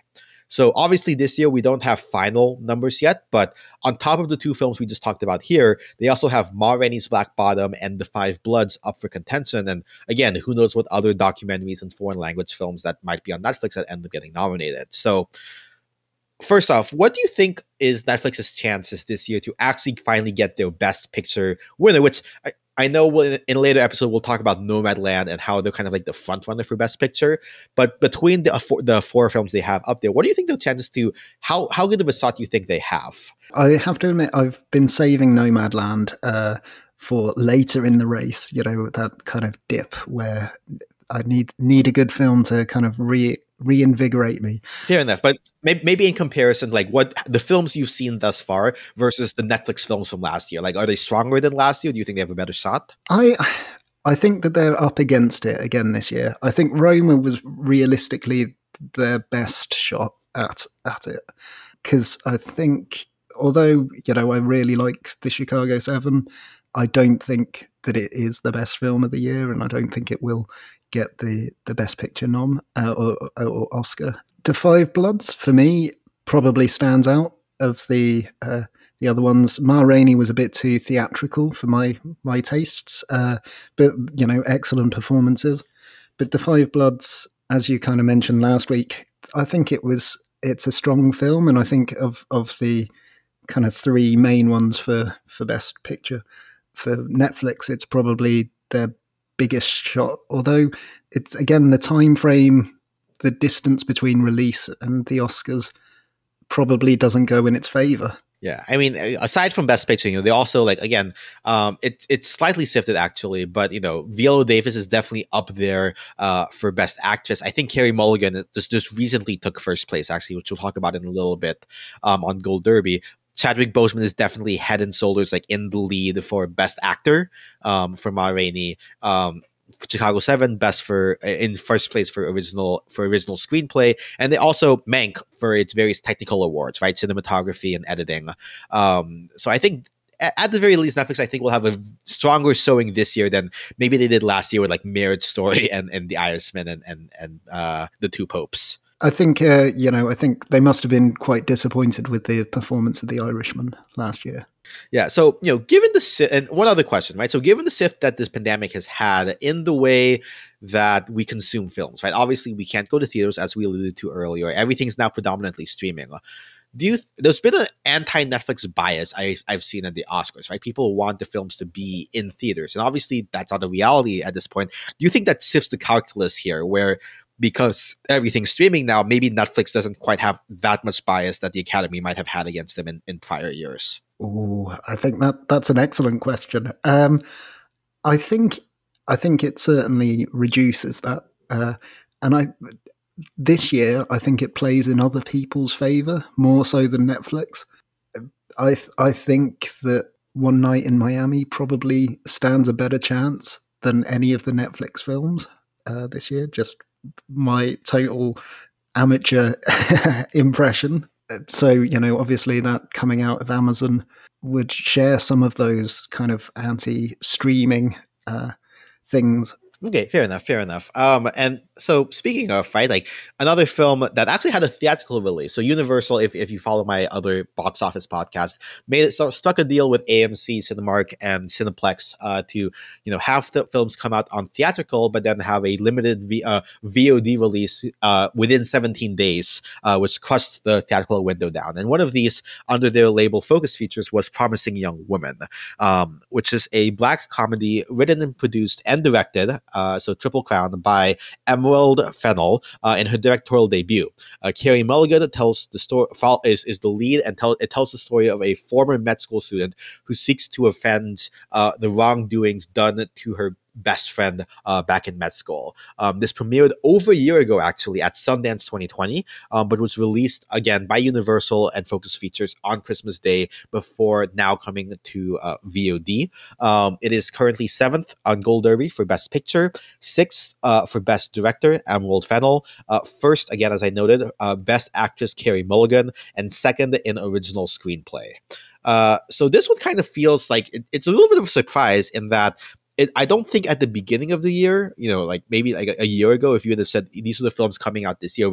So obviously this year we don't have final numbers yet, but on top of the two films we just talked about here, they also have Ma Rainey's Black Bottom and The Five Bloods up for contention. And again, who knows what other documentaries and foreign language films that might be on Netflix that end up getting nominated. So first off, what do you think is Netflix's chances this year to actually finally get their best picture winner? Which I, know in a later episode we'll talk about Nomadland and how they're kind of like the front runner for Best Picture. But between the four, the four films they have up there, what do you think the chances to how how good of a shot do you think they have? I have to admit, I've been saving Nomadland uh, for later in the race. You know that kind of dip where I need need a good film to kind of re reinvigorate me. Fair enough, but maybe, maybe in comparison, like what the films you've seen thus far versus the Netflix films from last year, like are they stronger than last year? Do you think they have a better shot? I. I think that they're up against it again this year. I think Roma was realistically their best shot at at it because I think although you know I really like the Chicago Seven, I don't think that it is the best film of the year, and I don't think it will get the the best picture nom uh, or, or, Oscar. The Five Bloods for me probably stands out of the uh, the other ones. Ma Rainey was a bit too theatrical for my my tastes, uh, but you know, excellent performances. But the Five Bloods, as you kind of mentioned last week, I think it was it's a strong film, and I think of of the kind of three main ones for for Best Picture for Netflix, it's probably their biggest shot. Although it's again the time frame, the distance between release and the Oscars probably doesn't go in its favor. Yeah, I mean, aside from Best Picture, you know, they also like again, um, it it's slightly sifted actually, but you know, Viola Davis is definitely up there uh, for Best Actress. I think Carey Mulligan just just recently took first place actually, which we'll talk about in a little bit um, on Gold Derby. Chadwick Boseman is definitely head and shoulders like in the lead for Best Actor um, for Ma Rainey. Um, Chicago Seven, best for uh, in first place for original for original screenplay, and they also Mank for its various technical awards, right, cinematography and editing. Um, so I think at the very least, Netflix I think will have a stronger showing this year than maybe they did last year with like Marriage Story (laughs) and and The Irishman and and and uh, the Two Popes. I think uh, you know. I think they must have been quite disappointed with the performance of the Irishman last year. Yeah. So you know, given the and one other question, right? So given the shift that this pandemic has had in the way that we consume films, right? Obviously, we can't go to theaters as we alluded to earlier. Everything's now predominantly streaming. Do you? There's been an anti-Netflix bias I, I've seen at the Oscars, right? People want the films to be in theaters, and obviously that's not a reality at this point. Do you think that shifts the calculus here, where because everything's streaming now, maybe Netflix doesn't quite have that much bias that the Academy might have had against them in, in prior years? Oh, I think that that's an excellent question. Um, I think I think it certainly reduces that, uh, and I this year I think it plays in other people's favor more so than Netflix. I th- I think that One Night in Miami probably stands a better chance than any of the Netflix films uh, this year. Just my total amateur (laughs) impression. So, you know, obviously that coming out of Amazon would share some of those kind of anti streaming uh, things Okay, fair enough, fair enough. Um, and so speaking of right, like another film that actually had a theatrical release. So Universal, if, if you follow my other box office podcast, made it so, struck a deal with AMC, Cinemark, and Cineplex uh, to you know have the films come out on theatrical, but then have a limited v, uh, VOD release uh, within 17 days, uh, which crushed the theatrical window down. And one of these, under their label Focus Features, was Promising Young Woman, um, which is a black comedy written and produced and directed uh, so Triple Crown by Emerald Fennell uh, in her directorial debut. Uh, Carey Mulligan tells the story is is the lead and tell, it tells the story of a former med school student who seeks to avenge uh, the wrongdoings done to her best friend uh, back in med school. Um, this premiered over a year ago, actually, at Sundance 2020, um, but was released again by Universal and Focus Features on Christmas Day before now coming to uh, VOD. Um, it is currently seventh on Gold Derby for Best Picture, sixth uh, for Best Director, Emerald Fennell, uh, first, again, as I noted, uh, Best Actress, Carey Mulligan, and second in Original Screenplay. Uh, so this one kind of feels like it, it's a little bit of a surprise in that it, I don't think at the beginning of the year, you know, like maybe like a, a year ago, if you would have said these are the films coming out this year,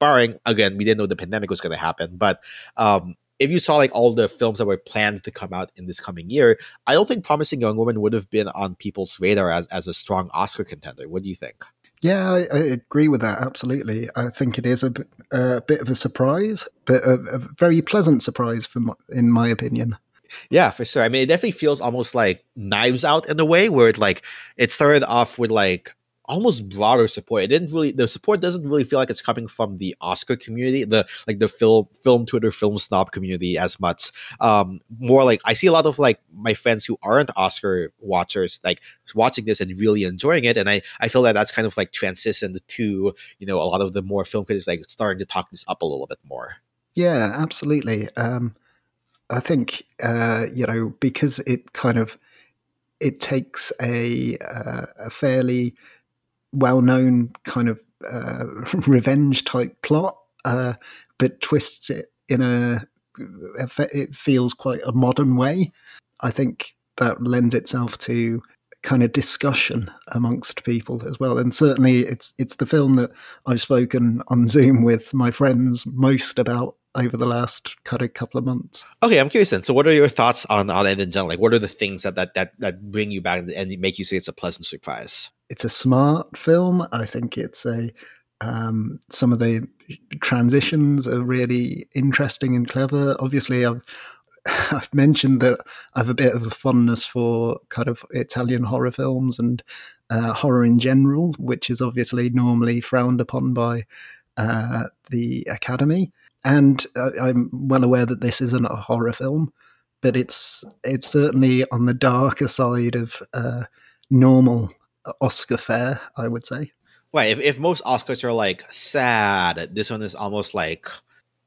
barring again, we didn't know the pandemic was going to happen, but um, if you saw like all the films that were planned to come out in this coming year, I don't think Promising Young Woman would have been on people's radar as, as a strong Oscar contender. What do you think? Yeah, I, I agree with that absolutely. I think it is a, a bit of a surprise, but a, a very pleasant surprise, for my, in my opinion. Yeah, for sure. I mean, it definitely feels almost like Knives Out in a way, where it like it started off with like almost broader support. It didn't really the support doesn't really feel like it's coming from the Oscar community, the like the film film Twitter film snob community as much. Um, more like I see a lot of like my friends who aren't Oscar watchers like watching this and really enjoying it, and I I feel that that's kind of like transitioned to you know a lot of the more film critics like starting to talk this up a little bit more. Yeah, absolutely. Um, I think uh, you know because it kind of it takes a uh, a fairly well known kind of uh, (laughs) revenge type plot, uh, but twists it in a it feels quite a modern way. I think that lends itself to kind of discussion amongst people as well. And certainly, it's it's the film that I've spoken on Zoom with my friends most about over the last kind of couple of months. Okay, I'm curious then. So, what are your thoughts on on it in general? Like, what are the things that that that, that bring you back and make you say it's a pleasant surprise? It's a smart film. I think it's a um, some of the transitions are really interesting and clever. Obviously, I've (laughs) I've mentioned that I have a bit of a fondness for kind of Italian horror films and uh, horror in general, which is obviously normally frowned upon by uh, the Academy and uh, I'm well aware that this isn't a horror film, but it's it's certainly on the darker side of uh, normal Oscar fare, I would say. Right. If, if most Oscars are like sad, this one is almost like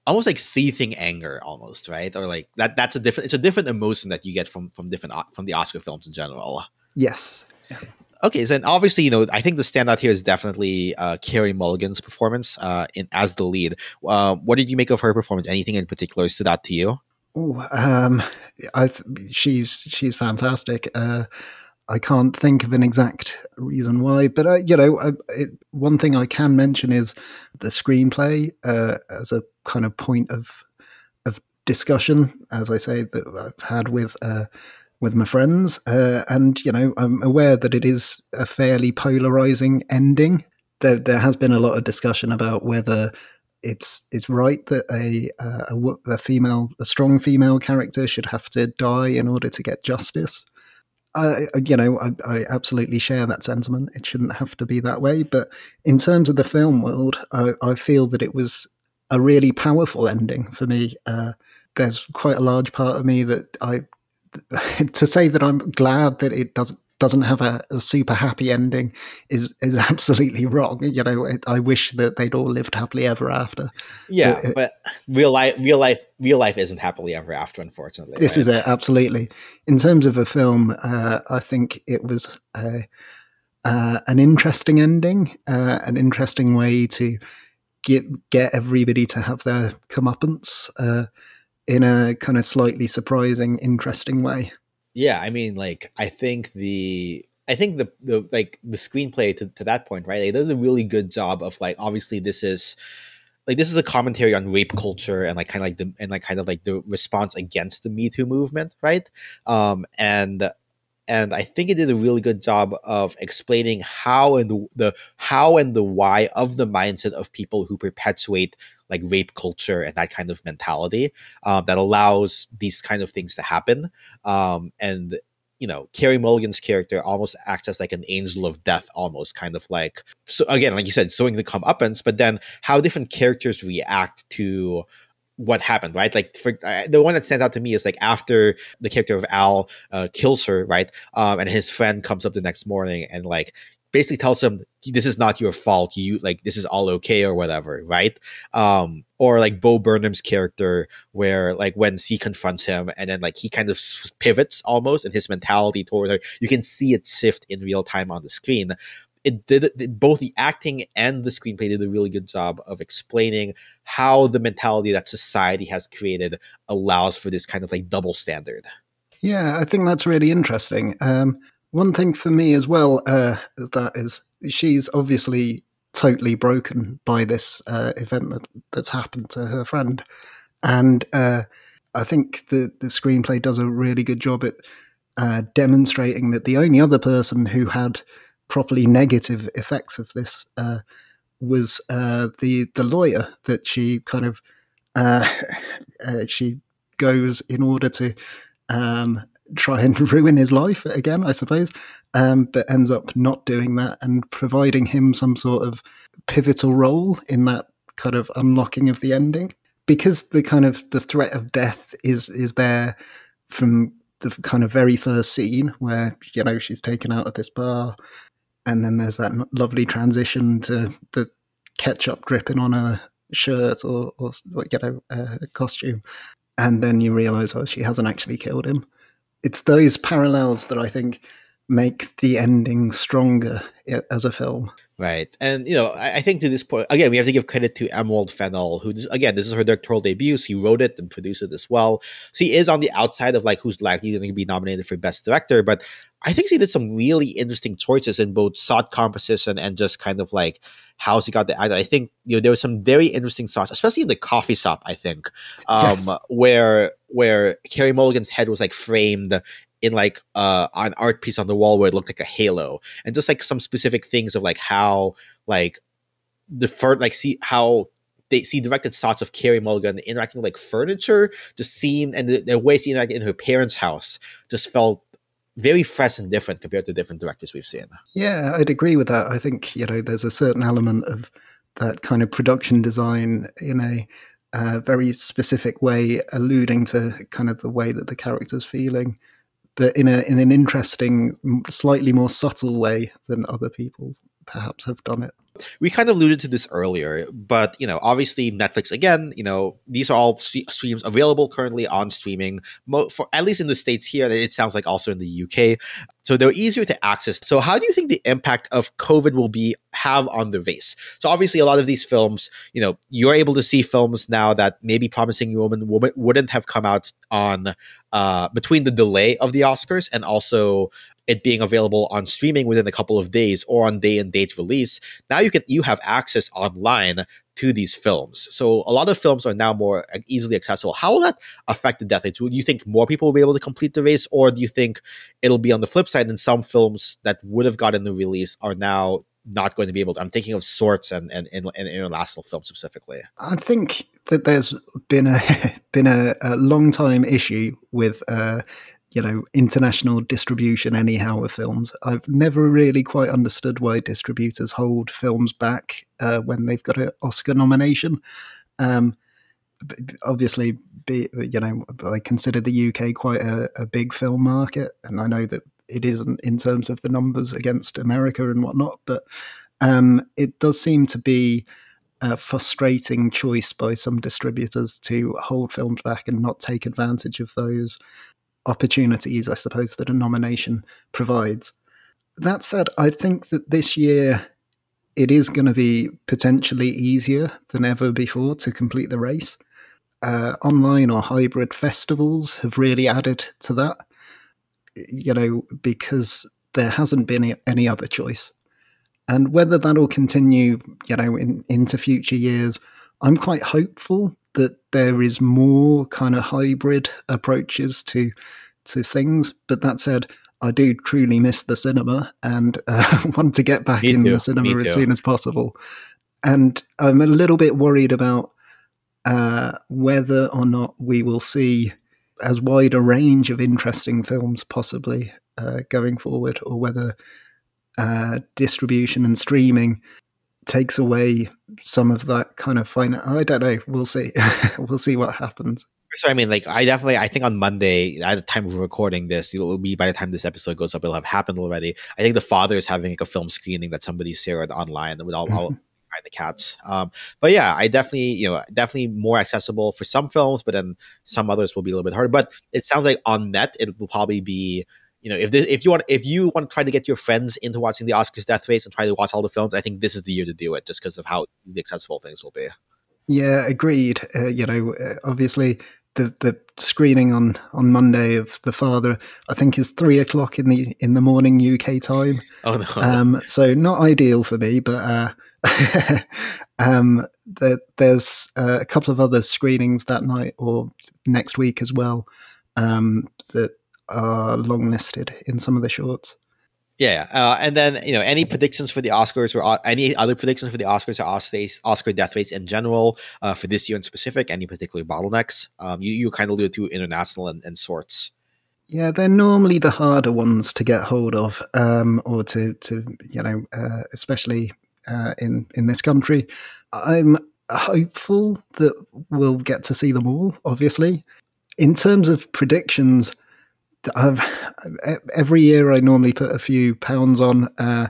almost like seething anger, almost right, or like that. That's a different. It's a different emotion that you get from from different from the Oscar films in general. Yes. Yeah okay, so obviously, you know, I think the standout here is definitely uh, Carey Mulligan's performance uh, in as the lead. Uh, what did you make of her performance? Anything in particular stood out to you? Oh, um, I th- she's she's fantastic. Uh, I can't think of an exact reason why, but uh, you know, I, it, one thing I can mention is the screenplay uh, as a kind of point of of discussion, as I say that I've had with uh, with my friends, uh, and you know, I'm aware that it is a fairly polarizing ending. There, there has been a lot of discussion about whether it's it's right that a, a, a female, a strong female character, should have to die in order to get justice. I, you know, I, I, absolutely share that sentiment. It shouldn't have to be that way. But in terms of the film world, I, I feel that it was a really powerful ending for me. Uh, there's quite a large part of me that I, (laughs) to say that I'm glad that it doesn't doesn't have a, a, super happy ending is is (laughs) absolutely wrong. You know, I wish that they'd all lived happily ever after. Yeah, but, but real life, real life, real life isn't happily ever after. Unfortunately, this right? is it. Absolutely. In terms of a film, uh, I think it was a, uh, an interesting ending, uh, an interesting way to get get everybody to have their comeuppance uh, in a kind of slightly surprising, interesting way. Yeah i mean like i think the i think the the like the screenplay to, to that point right they does a really good job of like obviously this is like this is a commentary on rape culture and like kind of like the and like kind of like the response against the me too movement right? Um and and I think it did a really good job of explaining how and the, the, how and the why of the mindset of people who perpetuate like rape culture and that kind of mentality um, that allows these kind of things to happen. Um, and you know, Carey Mulligan's character almost acts as like an angel of death, almost kind of like so again, like you said, sowing the comeuppance, but then how different characters react to what happened, right? Like for uh, the one that stands out to me is like after the character of Al uh, kills her, right? Um, and his friend comes up the next morning and like basically tells him this is not your fault. You like this is all okay or whatever right? Um or like bo burnham's character where like when c confronts him and then like he kind of pivots almost in his mentality toward her you can see it shift in real time on the screen. It did it, both the acting and the screenplay did a really good job of explaining how the mentality that society has created allows for this kind of like double standard. Yeah i think that's really interesting. Um one thing for me as well uh, that is she's obviously totally broken by this uh, event that, that's happened to her friend, and uh, I think the the screenplay does a really good job at uh, demonstrating that the only other person who had properly negative effects of this uh, was uh, the the lawyer that she kind of (laughs) she goes in order to um, try and (laughs) ruin his life again, I suppose, um, but ends up not doing that and providing him some sort of pivotal role in that kind of unlocking of the ending. Because the kind of the threat of death is is there from the kind of very first scene where you know she's taken out of this bar, and then there's that lovely transition to the ketchup dripping on her shirt or, or you know uh, costume, and then you realize oh she hasn't actually killed him it's those parallels that I think make the ending stronger as a film. Right. And, you know, I, I, think to this point, again, we have to give credit to Emerald Fennell, who, this, again, this is her directorial debut. She wrote it and produced it as well. She is on the outside of like who's likely going to be nominated for Best Director, but I think she did some really interesting choices in both shot composition and just kind of like how she got the I think, you know, there was some very interesting shots, especially in the coffee shop, I think, um, yes. where where Carey Mulligan's head was like framed in like uh an art piece on the wall where it looked like a halo and just like some specific things of like how like the first like see how they see directed shots of Carey Mulligan interacting with like furniture just seemed and the, the way she interacted in her parents' house just felt very fresh and different compared to different directors we've seen. Yeah, I'd agree with that. I think you know there's a certain element of that kind of production design in a uh, very specific way, alluding to kind of the way that the character's feeling but in a in an interesting, slightly more subtle way than other people perhaps have done it. We kind of alluded to this earlier, but you know, obviously Netflix again. You know, these are all st- streams available currently on streaming, mo- for at least in the states here. It sounds like also in the UK, so they're easier to access. So, how do you think the impact of COVID will be have on the race? So, obviously, a lot of these films, you know, you're able to see films now that maybe Promising Woman wouldn't have come out on uh, between the delay of the Oscars and also it being available on streaming within a couple of days or on day and date release now you can you have access online to these films. So a lot of films are now more easily accessible. How will that affect the death race? Do you think more people will be able to complete the race or do you think it'll be on the flip side and some films that would have gotten the release are now not going to be able to. I'm thinking of shorts and and, and, and international film specifically. I think that there's been a (laughs) been a, a long time issue with uh, you know, international distribution anyhow of films. I've never really quite understood why distributors hold films back uh, when they've got an Oscar nomination. Um, obviously, be, you know, I consider the UK quite a, a big film market, and I know that it isn't in terms of the numbers against America and whatnot, but um, it does seem to be a frustrating choice by some distributors to hold films back and not take advantage of those opportunities, I suppose, that a nomination provides. That said, I think that this year it is going to be potentially easier than ever before to complete the race. Uh, online or hybrid festivals have really added to that, you know, because there hasn't been any other choice. And whether that'll continue, you know, in, into future years, I'm quite hopeful that there is more kind of hybrid approaches to to things. But that said, I do truly miss the cinema and uh, (laughs) want to get back Me in too. the cinema as soon as possible. And I'm a little bit worried about uh, whether or not we will see as wide a range of interesting films possibly uh, going forward, or whether uh, distribution and streaming takes away some of that kind of fine. I don't know. We'll see. (laughs) we'll see what happens. So I mean, like, I definitely, I think on Monday, at the time of recording this, it'll be by the time this episode goes up, it'll have happened already. I think the father is having like a film screening that somebody shared online with all, all the cats. Um, but yeah, I definitely, you know, definitely more accessible for some films, but then some others will be a little bit harder. But it sounds like on net, it will probably be you know, if this, if you want if you want to try to get your friends into watching the Oscars Death Race and try to watch all the films, I think this is the year to do it, just because of how accessible things will be. Yeah, agreed. Uh, you know, uh, obviously the the screening on on Monday of the Father, I think, is three o'clock in the in the morning UK time. (laughs) Oh no! Um, so not ideal for me, but uh, (laughs) um, the, there's uh, a couple of other screenings that night or next week as well um, that are long listed in some of the shorts. Yeah, uh, and then you know any predictions for the Oscars or uh, any other predictions for the Oscars or Oscars, Oscar death race in general uh, for this year in specific? Any particular bottlenecks? Um, you you kind of alluded to international and, and shorts. Yeah, they're normally the harder ones to get hold of, um, or to to you know, uh, especially uh, in in this country. I'm hopeful that we'll get to see them all. Obviously, in terms of predictions I've, every year I normally put a few pounds on uh,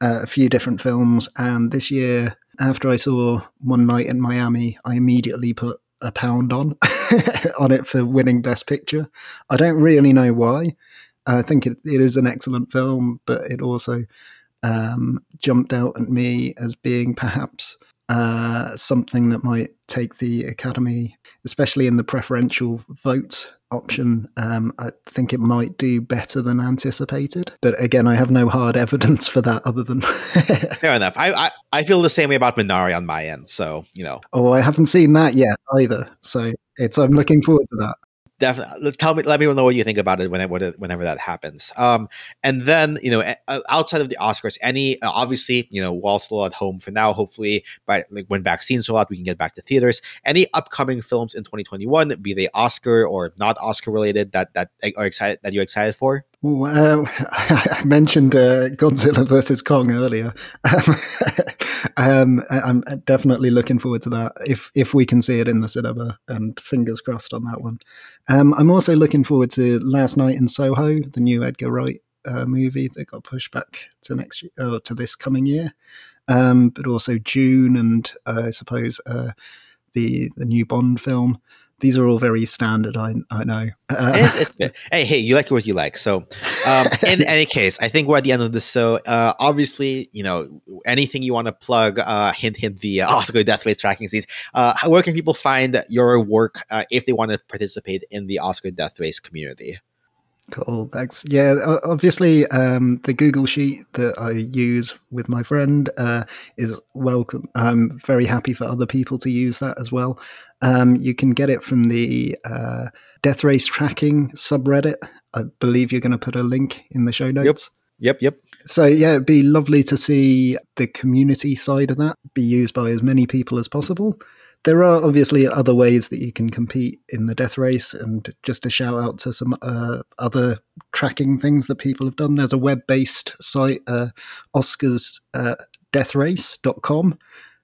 uh, a few different films, and this year, after I saw One Night in Miami, I immediately put a pound on (laughs) on it for winning Best Picture. I don't really know why. I think it, it is an excellent film, but it also um, jumped out at me as being perhaps uh, something that might take the Academy, especially in the preferential vote option, um, I think it might do better than anticipated. But again, I have no hard (laughs) evidence for that other than. (laughs) Fair enough. I, I, I feel the same way about Minari on my end. So, you know. Oh, I haven't seen that yet either. So it's I'm looking forward to that definitely tell me let me know what you think about it whenever whenever that happens. Um and then you know outside of the oscars any uh, obviously you know while still at home for now hopefully by like when vaccines are out we can get back to theaters. Any upcoming films in 2021 be they oscar or not oscar related that that are excited that you're excited for well, (laughs) I mentioned uh, Godzilla versus Kong earlier. (laughs) Um, I'm definitely looking forward to that if if we can see it in the cinema, and fingers crossed on that one. Um, I'm also looking forward to Last Night in Soho, the new Edgar Wright uh, movie that got pushed back to next year, uh, to this coming year. Um, but also Dune and uh, I suppose uh, the the new Bond film these are all very standard. I I know. Uh, it's, it's hey, hey, you like what you like. So, um, (laughs) in any case, I think we're at the end of this. So, uh, obviously, you know, anything you want to plug, uh, hint, hint, the uh, (laughs) Oscar Death Race tracking sheets. Uh, where can people find your work uh, if they want to participate in the Oscar Death Race community? Cool, thanks. Yeah, obviously, um, the Google Sheet that I use with my friend uh, is welcome. I'm very happy for other people to use that as well. Um, you can get it from the uh, Death Race Tracking subreddit. I believe you're going to put a link in the show notes. Yep, yep, yep. So, yeah, it'd be lovely to see the community side of that be used by as many people as possible. There are obviously other ways that you can compete in the death race, and just a shout out to some uh, other tracking things that people have done. There's a web based site, uh, Oscars uh,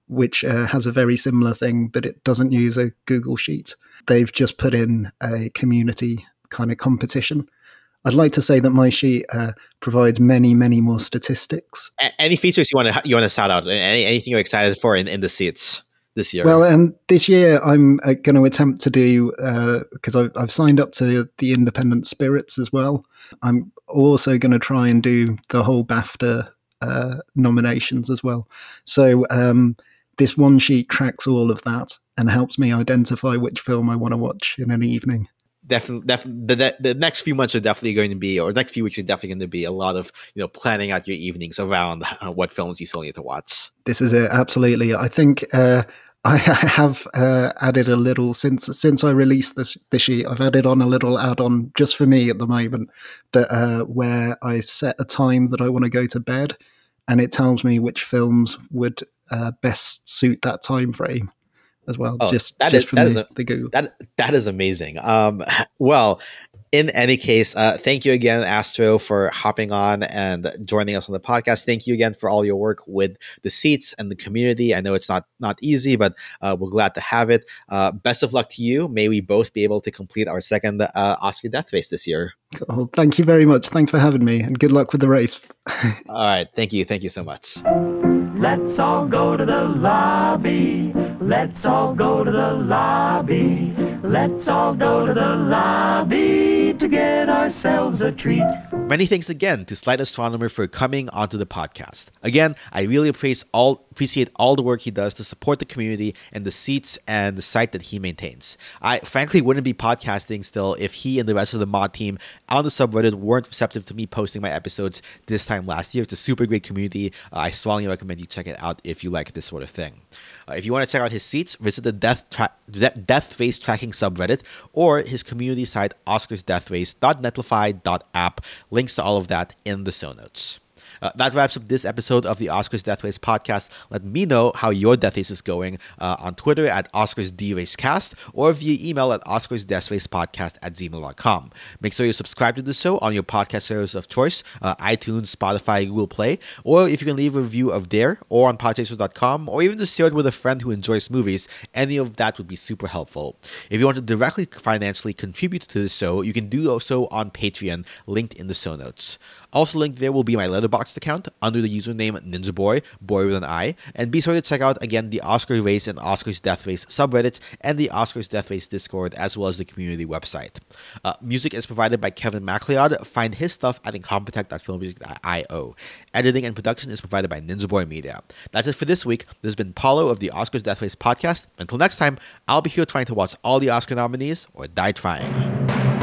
which uh, has a very similar thing, but it doesn't use a Google Sheet. They've just put in a community kind of competition. I'd like to say that my sheet uh, provides many, many more statistics. Any features you want to you want to shout out? Any, anything you're excited for in, in the sheets? This year? Well, um, this year I'm uh, going to attempt to do because uh, I've, I've, signed up to the Independent Spirits as well. I'm also going to try and do the whole BAFTA uh, nominations as well. So um, this one sheet tracks all of that and helps me identify which film I want to watch in an evening definitely, definitely the, the next few months are definitely going to be, or next few weeks are definitely going to be a lot of you know planning out your evenings around uh, what films you still need to watch. This is it, absolutely. I think uh, (laughs) I have uh, added a little since since I released this the sheet. I've added on a little add-on just for me at the moment, but uh, where I set a time that I want to go to bed, and it tells me which films would uh, best suit that time frame as well. Oh, just just is, from the, a, the Google. That that is amazing. Um, (laughs) well, in any case, uh, thank you again, Astro, for hopping on and joining us on the podcast. Thank you again for all your work with the sheets and the community. I know it's not not easy, but uh, we're glad to have it. Uh, best of luck to you. May we both be able to complete our second uh, Oscar Death Race this year. Oh, thank you very much. Thanks for having me, and good luck with the race. (laughs) all right, thank you, thank you so much. Let's all go to the lobby. Let's all go to the lobby. Let's all go to the lobby to get ourselves a treat. Many thanks again to Slight Astronomer for coming onto the podcast. Again, I really appreciate all appreciate all the work he does to support the community and the sheets and the site that he maintains. I frankly wouldn't be podcasting still if he and the rest of the mod team on the subreddit weren't receptive to me posting my episodes this time last year. It's a super great community. Uh, I strongly recommend you check it out if you like this sort of thing. Uh, if you want to check out his sheets, visit the Death, tra- Death Race Tracking subreddit or his community site, oscarsdeathrace.netlify.app. Links to all of that in the show notes. Uh, that wraps up this episode of the Oscars Death Race podcast. Let me know how your Death Race is going uh, on Twitter at OscarsDRaceCast or via email at OscarsDeathRacePodcast at gmail.com. Make sure you subscribe to the show on your podcast service of choice, uh, iTunes, Spotify, Google Play, or if you can leave a review of there or on podchaser.com or even just share it with a friend who enjoys movies, any of that would be super helpful. If you want to directly financially contribute to the show, you can do so on Patreon, linked in the show notes. Also linked there will be my Letterboxd account under the username NinjaBoy, boy with an I, and be sure to check out again the Oscar Race and Oscars Death Race subreddits and the Oscars Death Race Discord as well as the community website. Uh, music is provided by Kevin MacLeod. Find his stuff at incompetech.filmmusic.io. Editing and production is provided by NinjaBoy Media. That's it for this week. This has been Paulo of the Oscars Death Race podcast. Until next time, I'll be here trying to watch all the Oscar nominees or die trying.